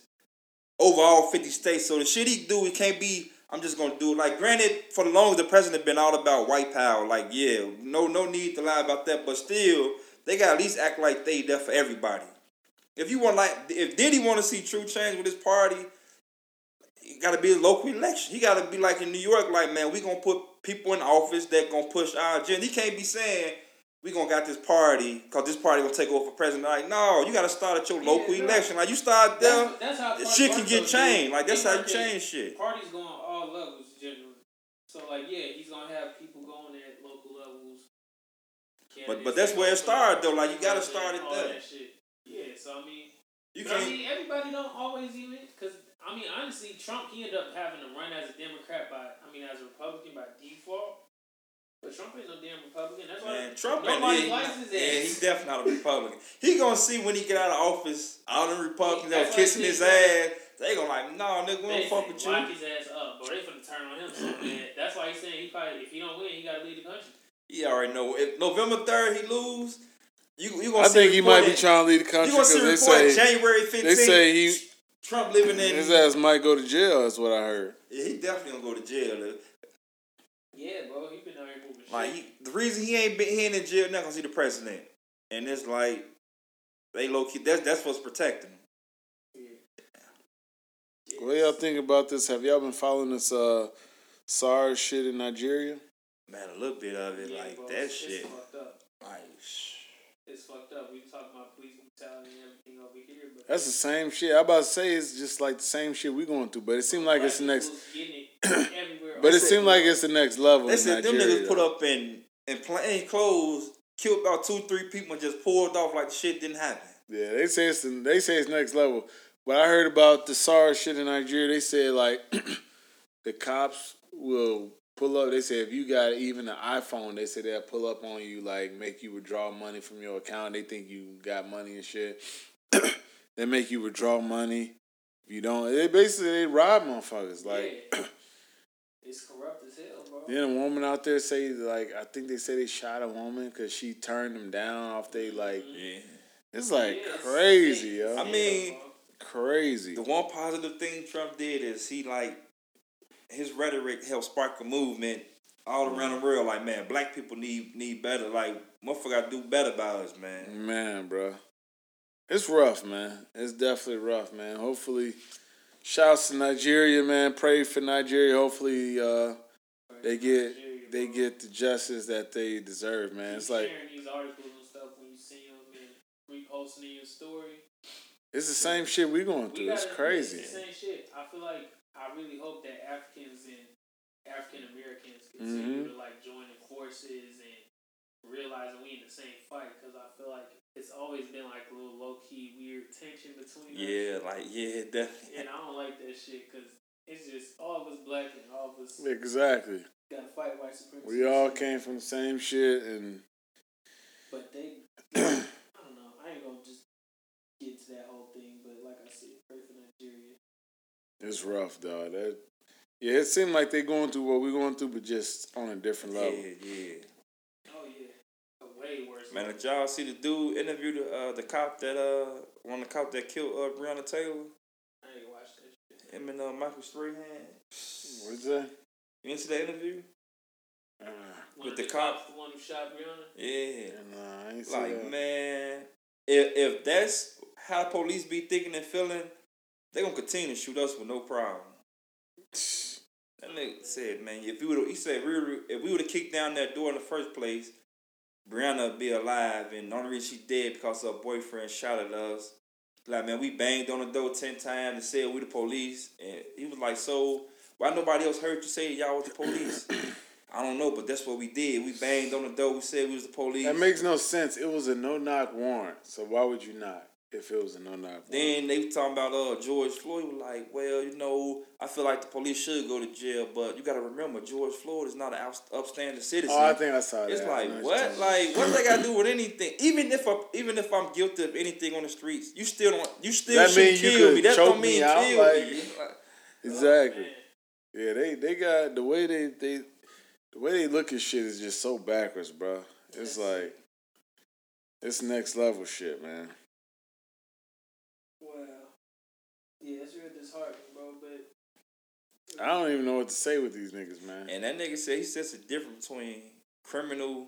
over all fifty states. So the shit he do, it can't be. I'm just gonna do it. Like, granted, for the longest, the president been all about white power. Like, yeah, no, no need to lie about that. But still, they gotta at least act like they there for everybody. If you want, like, if Diddy want to see true change with his party, it gotta be a local election. He gotta be like in New York, like, man, we gonna put people in office that gonna push our agenda. He can't be saying we gonna got this party because this party gonna take over for president. Like, no, you gotta start at your Yeah, local election. Like, you start there, That's, that's how shit can get changed. Like, that's how you change shit. Parties going all levels generally. So like, yeah, he's gonna have people going at local levels. But but that's where it started though. Like, you gotta start it there. Yeah, so I mean, You can't. I mean, everybody don't always even because I mean, honestly, Trump he ended up having to run as a Democrat by I mean as a Republican by default. But Trump ain't no damn Republican. That's why Man, Trump ain't nobody likes his yeah, he's definitely not a Republican. He gonna see when he get out of office, all the Republicans that why kissing his ass. They gonna like, no, nigga, we don't fuck with you. lock his ass up, but they finna turn on him so bad. That's why he's saying he probably if he don't win, he gotta leave the country. He already know. If November third he lose, you you gonna say I see think he might be reported- trying to leave the country. You country gonna see because report they say January they say he Trump living in. his ass might go to jail. That's what I heard. Yeah, he definitely gonna go to jail. Yeah, bro, he been out here moving Like shit. he, the reason he ain't been he ain't in jail now because he the president, and it's like they low key. That's that's what's protecting him. Yeah. What y'all think about this? Have y'all been following this uh SARS shit in Nigeria? Man, a little bit of it Yeah, like bro, that it's, shit. It's fucked up. Like, shh. It's fucked up. We talk about police brutality and everything over here, but That's the same shit. I about to say it's just like the same shit we going through, but it seemed like it's the next. Black it. But it seemed like it's the next level. They said them niggas put up in in plain clothes, killed about two three people, and just pulled off like the shit didn't happen. Yeah, they say it's the, they say it's next level. But I heard about the SARS shit in Nigeria. They said like the cops will pull up. They say if you got even an iPhone, they say they'll pull up on you, like make you withdraw money from your account. They think you got money and shit. they make you withdraw money. If you don't, they basically they rob motherfuckers. Like yeah. it's corrupt as hell, bro. then a woman out there say like I think they say they shot a woman because she turned them down off they mm-hmm. like Yeah. it's like Yeah, crazy, sick yo. I mean, crazy. The one positive thing Trump did is he like his rhetoric helped spark a movement all around the world. Like, man, black people need need better. Like, motherfucker got to do better by us, man. Man, bro. It's rough, man. It's definitely rough, man. Hopefully, shouts to Nigeria, man. Pray for Nigeria. Hopefully, uh, they get Nigeria, they get the justice that they deserve, man. It's like sharing these articles and stuff when you see them and reposting in your story. it's the same shit we going through. It's gotta- crazy. It's the same shit. I feel like I really hope that Africans and African Americans continue Mhm. to like join the forces and realizing we in the same fight because I feel like it's always been like a little low key weird tension between us. Yeah, like yeah, definitely. And I don't like that shit because it's just all of us black and all of us Exactly. gotta fight white supremacy. We all came from the same shit, and But they, I don't know. I ain't gonna just get to that whole thing. But like I said, pray for Nigeria. It's rough, dog. That yeah, it seemed like they going through what we're going through, but just on a different level. yeah. Yeah. Oh yeah, way worse. Man, did y'all see the dude interview the uh, the cop that uh one of the cop that killed uh Breonna Taylor? I ain't watched that shit. Him and uh Michael Strahan. What's that? You didn't see that interview? Uh, With of the cop? the one who shot Breonna. Yeah. nah, I ain't see Like that. man, if if that's how police be thinking and feeling, they gonna continue to shoot us with no problem. That nigga said, man, if we would, he said, if we would have kicked down that door in the first place, Breonna would be alive, and the only reason she dead because her boyfriend shot at us. Like, man, we banged on the door ten times and said we the police, and he was like, so why nobody else heard you say y'all was the police? I don't know, but that's what we did. We banged on the door. We said we was the police. That makes no sense. It was a no knock warrant, so why would you not? If it was a no knock Then they was talking about uh George Floyd was like, well, you know, I feel like the police should go to jail, but you got to remember George Floyd is not an upstanding citizen. oh, I think I saw that. it's like what? Like what they got to do with anything? Even if I, even if I'm guilty of anything on the streets, you still don't. You still That should kill me. That don't mean me out, kill like- me. Like, about. Oh, exactly. yeah, they they got the way they they the way they look at shit is just so backwards, bro. It's like it's next level shit, man. Yeah, it's real disheartening, bro. But I don't even know what to say with these niggas, man. and that nigga said he says the difference between criminal.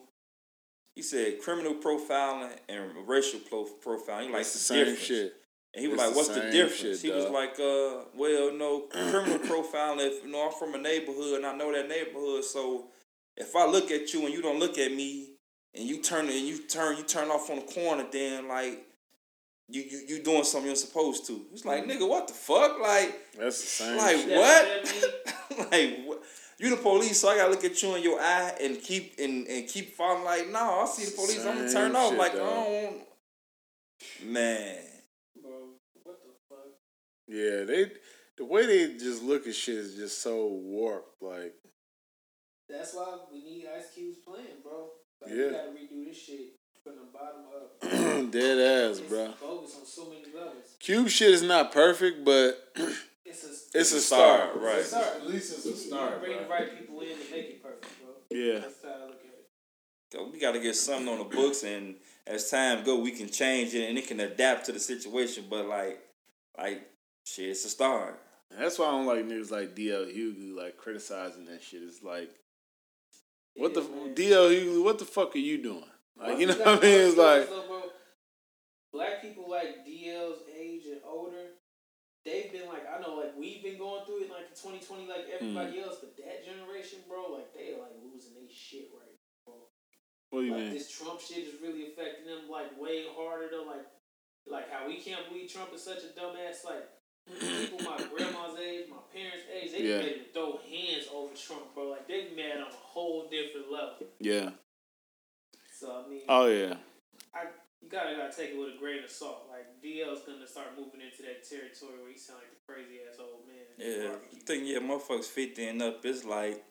He said criminal profiling and racial pro- profiling. He like it's the the same difference. shit. And he was It's like, "What's the same difference?" shit, he was like, "Uh, well, no criminal profiling. If you know I'm from a neighborhood and I know that neighborhood, so if I look at you and you don't look at me, and you turn and you turn you turn off on the corner, then like you you, you doing something you're supposed to. It's like, mm-hmm. nigga, what the fuck? Like, That's the same like shit. what? like what? You the police, so I gotta look at you in your eye and keep and, and keep following. Like, no, I see the police, I'm gonna turn off. Like, dog. I don't. Man. bro, what the fuck? Yeah, they the way they just look at shit is just so warped. Like, That's why we need Ice Cube's plan, bro. Like, Yeah. We gotta redo this shit from the bottom up. dead ass, bro. so. Cube shit is not perfect, but It's a it's a start, start. right. It's a start. At least it's You- a you start, Bring bro. the right people in and make it perfect, bro. Yeah. That's how I look at it. We got to get something on the books, and as time go, we can change it, and it can adapt to the situation. But like, like shit, it's a start. That's why I don't like niggas like DL Hughley like criticizing that shit. It's like What the man. DL Hughley? What the fuck are you doing? Like you know what I mean? It's like black people like DL's age and older, they've been like I know like we've been going through it like 2020 like everybody Mm. else, but that generation, bro, like they are like losing their shit right now, bro. what do you like mean? this Trump shit is really affecting them like way harder than like like how we can't believe Trump is such a dumbass. Like people my grandma's age, my parents' age, they Yeah. ready to throw hands over Trump, bro. Like they mad on a whole different level. Yeah. So I mean, Oh yeah. I you gotta gotta take it with a grain of salt. Like DL's gonna start moving into that territory where he sound like the crazy ass old man. Yeah. I think yeah, motherfuckers fifty and up. is like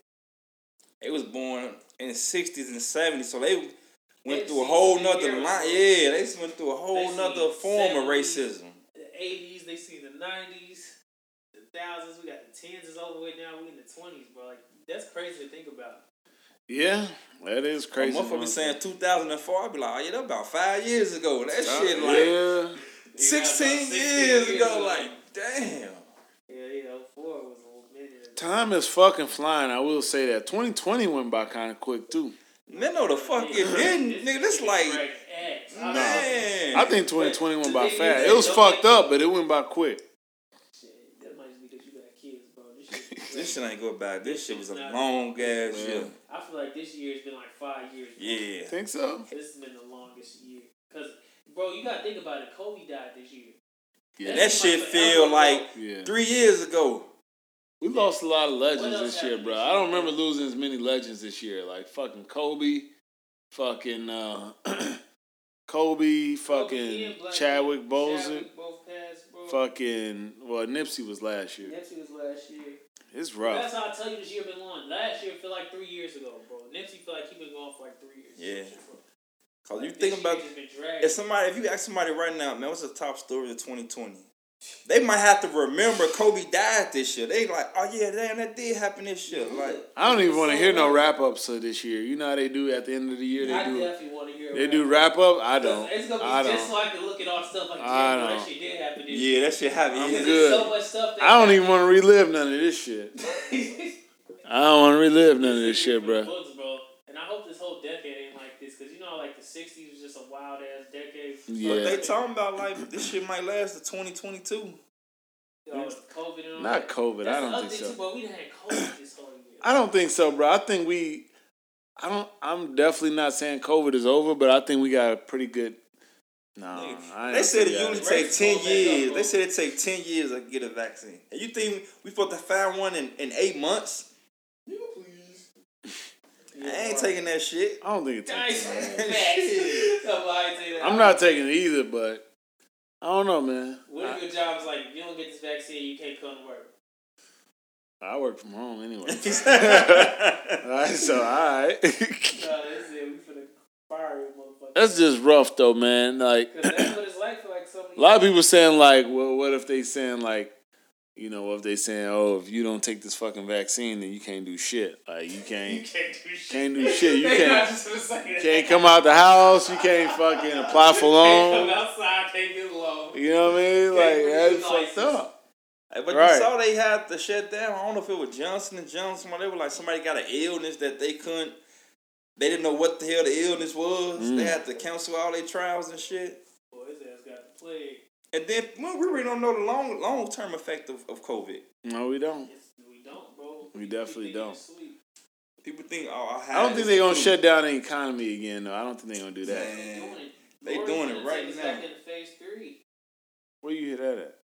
they was born in the sixties and seventies, so they went through a whole nother line. Yeah, they went through a whole nother form of racism. The eighties, they see the nineties, the thousands. We got the tens is all the way now. We in the twenties, bro. Like that's crazy to think about. Yeah. That is crazy. A motherfucker saying two thousand and four. I be like, oh yeah, that about five years ago. That shit like yeah. sixteen Yeah, years about 16 ago. Like damn. Yeah, yeah. Oh four was a minute. Time is fucking flying. I will say that. 2020 went by kind of quick too. Man, no, the fuck it didn't, nigga. This like Drag ass. I- think 2020 went by But the thing fast. It was fucked up, but it went by quick. Shit, that might just be because you got kids, bro. This shit. Ain't go back. This shit was a long ass Yeah. year. I feel like this year's been like five years. bro. Yeah. Think so? This has been the longest year. Cause, bro, you gotta think about it. Kobe died this year. Yeah. That shit like feel like. Yeah. three years ago. We lost a lot of legends this year, bro. this I don't remember losing as many legends this year. Like fucking Kobe, fucking uh, Kobe, Kobe fucking and Black Chadwick Boseman, Chadwick both passed, bro. fucking well Nipsey was last year. Nipsey was last year. It's rough. That's how I tell you this year been long. Last year feel like three years ago, bro. Nipsey feel like he been going for like three years. Yeah. Bro. Cause you think this about year just been dragging. if somebody if you ask somebody right now, man, what's the top story of twenty twenty? They might have to remember Kobe died this year. They like, oh yeah, damn, that did happen this year. Like, I don't even want to hear no wrap ups of this year. You know how they do at the end of the year. They I do definitely want to hear. they do wrap up. I don't. It's gonna be I just don't. so I can look at all stuff like, I damn, don't. that shit did happen this yeah, that shit happened. I'm good. So much stuff that I don't even want to relive none of this shit. I don't want to relive none of this shit, bro. Books, bro. And I hope this whole decade ain't like this, cause you know, like the '60s was just a wild ass decade. Yeah. But they talking about like this shit might last to twenty twenty two. You know, COVID and all Not that. COVID. That's I don't think so. Too, bro. We done had COVID this whole year. I don't think so, bro. I think we. I don't. I'm definitely not saying COVID is over, but I think we got a pretty good. No, I They ain't said it think usually take ten going back up, years. They said it take ten years to get a vaccine. And you think we supposed to find one in, in eight months? Yeah, I ain't taking that shit. I don't think it Nice. takes. Shit. Facts. Somebody say that. I'm not taking it either, but I don't know, man. What if your job is like, if you don't get this vaccine, you can't come to work? I, work from home anyway. He all so all right. No, that's it. We finna fire you, motherfucker. That's just rough, though, man. Like that's what it's like for like some a lot of people saying, like, well, what if they saying like. You know, if they saying, "Oh, if you don't take this fucking vaccine, then you can't do shit. Like you You can't, can't do shit. can't do shit. You can't, not just gonna say You can't come out the house. You can't fucking apply for Can't loan. come outside. Can't get loan. You know what I mean? Can't Like that's fucked up. Hey, but Right. you saw they had to shut down. I don't know if it was Johnson and Johnson. Or they were like somebody got an illness that they couldn't. They didn't know what the hell the illness was. Mm. They had to cancel all their trials and shit. Boy, his ass got the plague. And then well, we really don't know the long long term effect of, of COVID. No, we don't. Yes, we don't, bro. We definitely don't. People think, oh, I, I don't think they're gonna shut down the economy again. though. I don't think they're gonna do that. Man. They doing it. They Lord doing it right take us now. Back phase three, Where you hear that at?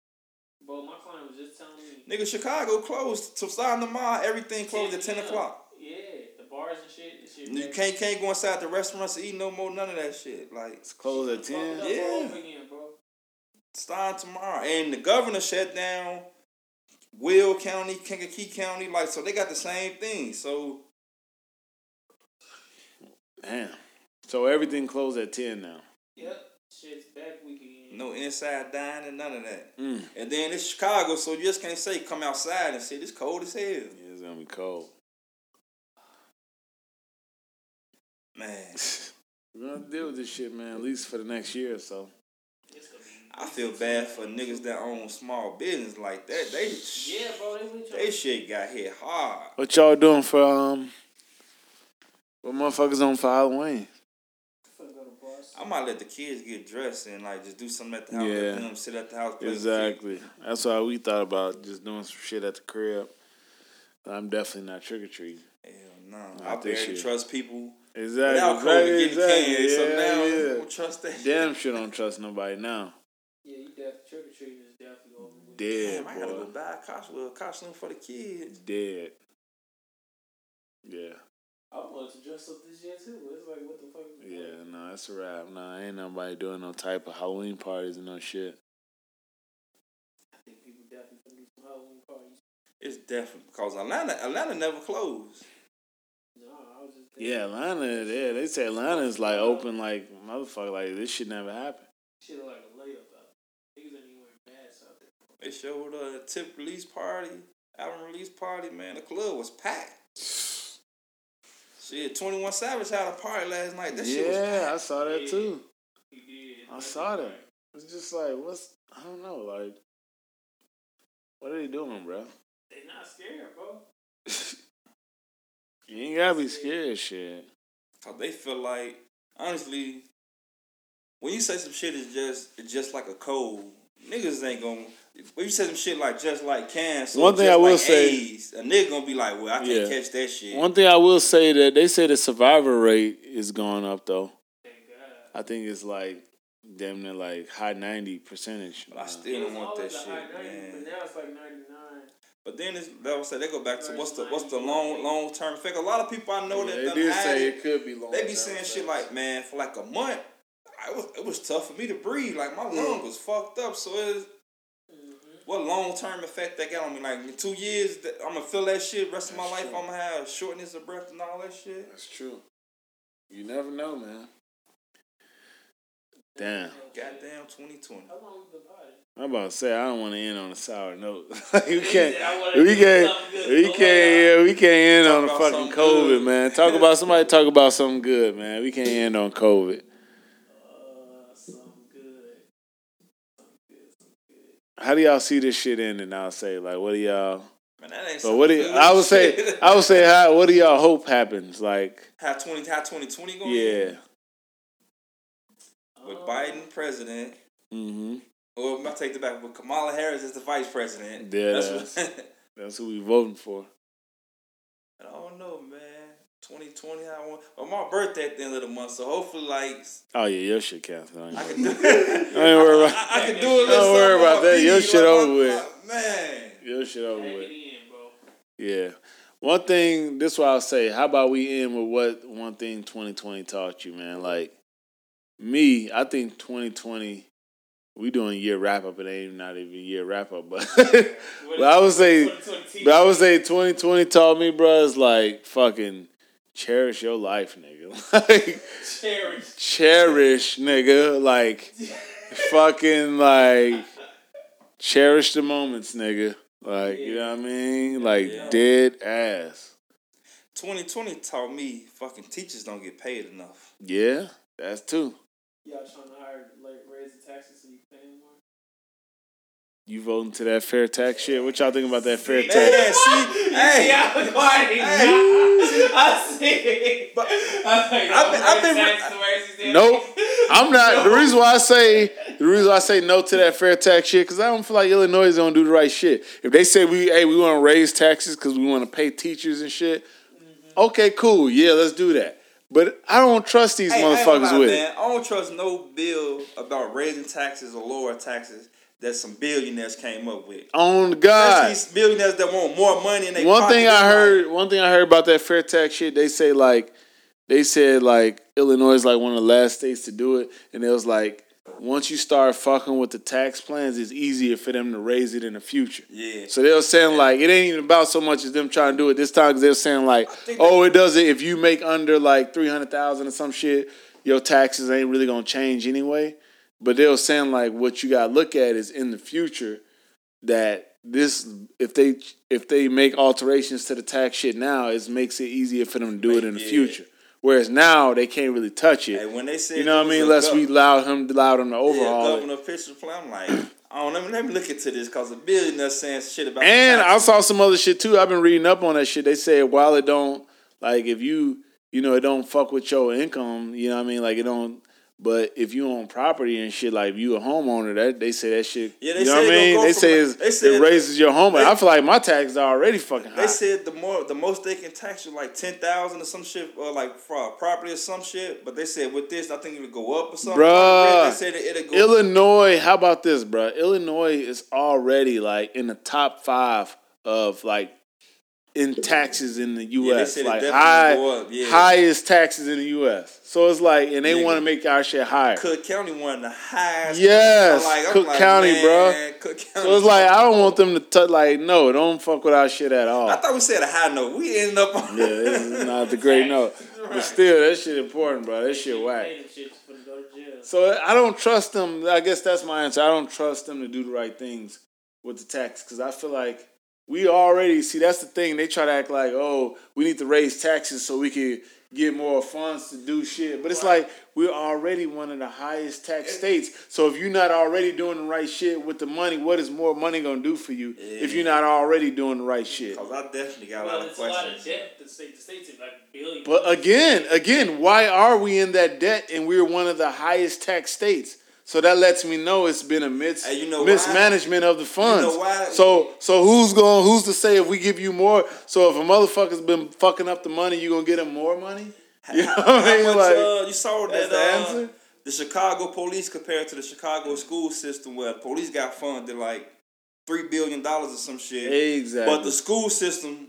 Bro. My client was just telling me. Nigga, Chicago closed. So starting tomorrow, everything closed at 10 p.m. o'clock. Yeah, the bars and shit. This shit You back- can't can't go inside the restaurants to eat no more, none of that shit. Like, It's closed at ten. up Yeah. all again, bro. starting tomorrow. And the governor shut down Will County, Kankakee County. Like, so they got the same thing. So, Damn. So everything closed at ten now. Yep, shit's back week again. No inside dining, none of that. Mm. And then it's Chicago, so you just can't say come outside and shit. It's cold as hell. Yeah, it's gonna be cold. Man, We're gonna deal with this shit, man. At least for the next year or so. It's gonna be. I feel bad for niggas that own small business like that. They, Yeah, bro. They they shit got hit hard. What y'all doing for um What motherfuckers on for Halloween? Fuck go to bars. I might let the kids get dressed and like just do something at the house. Yeah. Let them sit at the house. Play with the Exactly. That's why we thought about just doing some shit at the crib. I'm definitely not trick or treating. kids. Hell no. Not I this barely shit. trust people. Exactly. Now COVID exactly, getting exactly. canned, so Yeah, now yeah. I don't trust that. Damn sure don't trust nobody now. Yeah, you definitely trick or treating is definitely over. Dead, Damn, I gotta go buy a costume, a costume for the kids. Dead. Yeah. I wanted to dress up this year too. It's like what the fuck? Yeah, no, that's a wrap. No, ain't nobody doing no type of Halloween parties and no shit. I think people definitely gonna do some Halloween parties. It's definitely because Atlanta, Atlanta never closed. No, I was just thinking, Yeah, Atlanta, yeah, they say Atlanta's like open like motherfucker, like this shit never happened. shit look like a layup out there. Niggas ain't even wearing masks out there. They showed a tip release party, album release party. Man, the club was packed. Shit, Twenty One Savage had a party last night. That shit was yeah. I saw that too. He did. I saw that. It's just like, what's I don't know, like, what are they doing, bro? They not scared, bro. You ain't gotta be scared, shit. Cause they feel like honestly, when you say some shit is just it's just like a cold, niggas ain't gonna. When you say some shit like just like cancer, One thing just I will like say- AIDS, a nigga gonna be like, well, I can't Yeah. catch that shit. One thing I will say that they say the survivor rate is going up though. Thank God. I think it's like damn near like high ninety percentage. But I still don't want that shit, 90, man. But now it's like 99. But then it's that was say they go back to what's the what's the long long term effect. A lot of people I know that they did say it, it could be long. they be saying shit like, man, for like a month, I was it was tough for me to breathe. Like my lung was fucked up. So it's Mm-hmm. What long term effect that got on me? Like in two years, I'm gonna feel that shit. Rest of my That's life, true. I'm gonna have shortness of breath and all that shit. That's true. You never know, man. Damn. Goddamn, 2020. How long you been potting? I'm about to say I don't want to end on a sour note. we can't. said, We can't. We can't. yeah. Yeah, we can't end Talk on a fucking COVID, good. man. Talk about somebody. Talk about something good, man. We can't end on COVID. How do y'all see this shit ending? I'll say like, what do y'all? Man, what do you, I would say? I would say, how? What do y'all hope happens? Like, how 20 how 2020 going? yeah. With Um, Biden president, Mm-hmm. or I'm gonna take it back with Kamala Harris as the vice president. Yeah, That's what, That's who we voting for. I don't know, man. 2020, I want. Well, my birthday at the end of the month, so hopefully, like, Oh yeah, your shit counts. I I can do. I ain't worried about. I, I can do a little Don't worry about that. Your feed, shit like, over with. Man, Your shit over Hang with. it in, bro. Yeah. One thing, this what I'll say. How about we end with what one thing 2020 taught you, man? Like me, I think 2020, we doing year wrap up. It ain't not even year wrap up, but but I would say, 2020 but I would say 2020 taught me, bro, is like fucking cherish your life, nigga. like Cherish. cherish, nigga. Like fucking like cherish the moments, nigga. Like you know what I mean? Like Yeah. dead ass. 2020 taught me fucking teachers don't get paid enough. Yeah, that's too. Y'all trying to hire, like, raise the taxes You voting to that fair tax shit? What y'all think about that fair Man, tax? see, hey, Yeah, I'm quiet. I see. But- I think I've been- I've been- taxes to raise these damn Nope. I'm not. The reason why I say the reason why I say no to that fair tax shit because I don't feel like Illinois is gonna do the right shit. If they say we hey we want to raise taxes because we want to pay teachers and shit, mm-hmm. okay, cool, yeah, let's do that. But I don't trust these Hey, motherfuckers gonna with man. it. I don't trust no bill about raising taxes or lower taxes that some billionaires came up with. On God. Especially billionaires that want more money in their One thing I heard, one thing I heard about that fair tax shit, they say like, they said like Illinois is like one of the last states to do it, and it was like once you start fucking with the tax plans, it's easier for them to raise it in the future. Yeah. So they were saying like it ain't even about so much as them trying to do it this time because they're saying like, oh, it doesn't. If you make under like three hundred thousand or some shit, your taxes ain't really gonna change anyway. But they were saying like what you gotta look at is in the future that this if they if they make alterations to the tax shit now, it makes it easier for them to do it in the Yeah. future. Whereas now they can't really touch it. Hey, when they say you know what I mean? Unless we allow him allow them to yeah, overhaul it. governor official plan, I'm like, I don't know. Let me look into this because a billionaire saying shit about. And the I saw some other shit too. I've been reading up on that shit. They said while it don't like if you you know, it don't fuck with your income. You know what I mean? Like it don't. But if you own property and shit, like you a homeowner, that they say that shit. Yeah, they you know what I it mean? They say, like- they said- it raises your home. they- I feel like my taxes are already fucking high. They said the more, the most they can tax you like ten thousand or some shit, or like for a property or some shit. But they said with this, I think it'll go up or something. Bruh. they said it, it'll go. Illinois, how about this, bro? Illinois is already like in the top five of like in taxes in the U.S. it like high, yeah. highest taxes in the U.S. So it's like, and they want to make our shit higher. Cook County one of the highest. Yes, I'm Cook County, man. Cook County. So it's like I don't want them to touch. Like, no, don't fuck with our shit at all. I thought we said a high note. We ended up on. yeah, this is not the great note, but still, that shit important, bro. That shit whack. Pay them shit for to go to jail. So I don't trust them. I guess that's my answer. I don't trust them to do the right things with the tax because I feel like we already see. That's the thing. They try to act like, oh, we need to raise taxes so we can get more funds to do shit. But it's like we're already one of the highest tax states. So if you're not already doing the right shit with the money, what is more money gonna do for you if you're not already doing the right shit? Cause I definitely got a lot of it's a lot of questions. debt. The state, the state's in like billions. But again, again, why are we in that debt and we're one of the highest tax states? So that lets me know it's been a mis- you know why? mismanagement of the funds. know why? So so who's going who's to say if we give you more? So if a motherfucker's been fucking up the money, you gonna get him more money? You know what I mean? much, Like, uh, you saw that the uh, answer? the Chicago police compared to the Chicago school system, where police got funded like three billion dollars or some shit, exactly. but the school system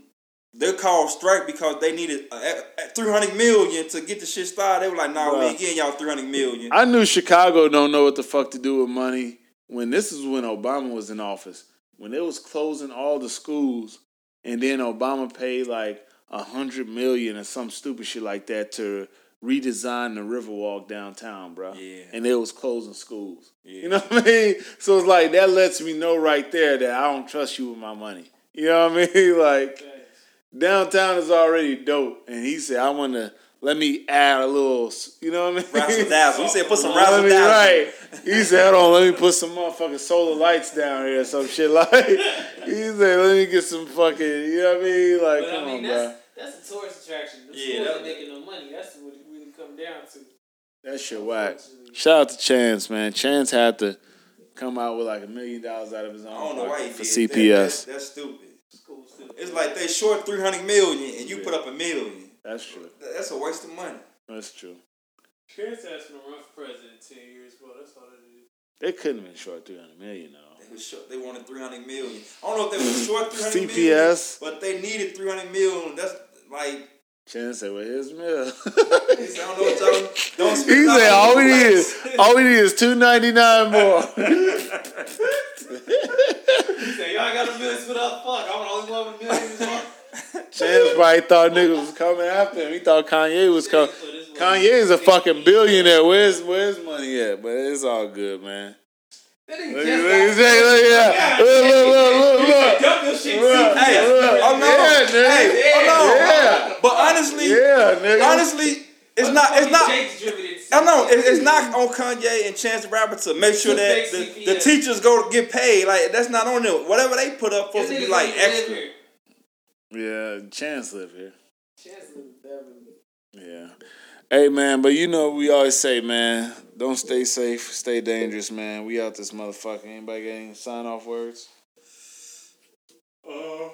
they called strike because they needed uh, three hundred million to get the shit started. They were like, "Nah, we ain't getting y'all three hundred million. I knew Chicago don't know what the fuck to do with money when this is when Obama was in office. When they was closing all the schools and then Obama paid like a hundred million or some stupid shit like that to redesign the Riverwalk downtown, bro. Yeah. And they was closing schools. Yeah. You know what I mean? So it's like that lets me know right there that I don't trust you with my money. You know what I mean? Like. Downtown is already dope, and he said I want to let me add a little. You know what I mean? Razzle dazzle. He said, "Put some Let razzle me- dazzle." Right. He said, hold on, let me put some motherfucking solar lights down here or some shit like. He said, let me get some fucking, you know what I mean? Like, But come I mean, on, that's bro. that's a tourist attraction. The Yeah, schools that- ain't making no money. That's what it really come down to. That shit whack. Shout out to Chance, man. Chance had to come out with like a million dollars out of his own I don't know why he for did CPS. That. That's, that's stupid. Schools too. It's like they short three hundred million and you put up a million. That's true. That's a waste of money. That's true. Chance asked for run for president in ten years, ago. That's all it is. They couldn't have been short 300 million, though. They was short. They wanted three hundred million. I don't know if they were short three hundred million, CPS. but they needed three hundred million. That's like Chance said, well, here's Mill. he said, I don't know what y'all don't. Speak He said, all we need is, all we need is two ninety nine more. He said, y'all got a million split up. Fuck, I'm the only one with a million. Chance probably thought niggas was coming after him. He thought Kanye was coming. So this was- Kanye is a fucking billionaire. Where's where's money at? But it's all good, man. Look, look, look, look, yeah. look, look, look, look, look. Dump your shit. Look. see? Hey, Look. oh no, Yeah, nigga. hey, oh no. Yeah. But honestly, Yeah, nigga. honestly, it's not. It's not. I know it's not on Kanye and Chance the Rapper to make sure that the, the teachers go get paid. Like that's not on them. Whatever they put up supposed to be like extra. Yeah, Chance live here. Chance lived Beverly. Yeah. Hey man, but you know we always say, man, don't stay safe, stay dangerous, man. We out this motherfucker. Anybody got any sign off words? Uh,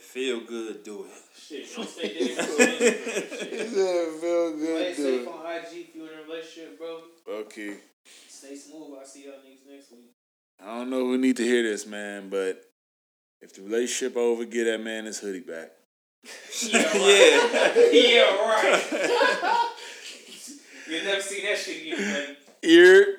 feel good, do it. Shit, don't stay there. for it. He said feel Play good, safe dude. on IG if you're in a relationship, bro. Okay. Stay smooth. I'll see y'all niggas next week. I don't know who need to hear this, man, but if the relationship over, get that man his hoodie back. Yeah, right. yeah, right. You'll never see that shit again, buddy. Ear.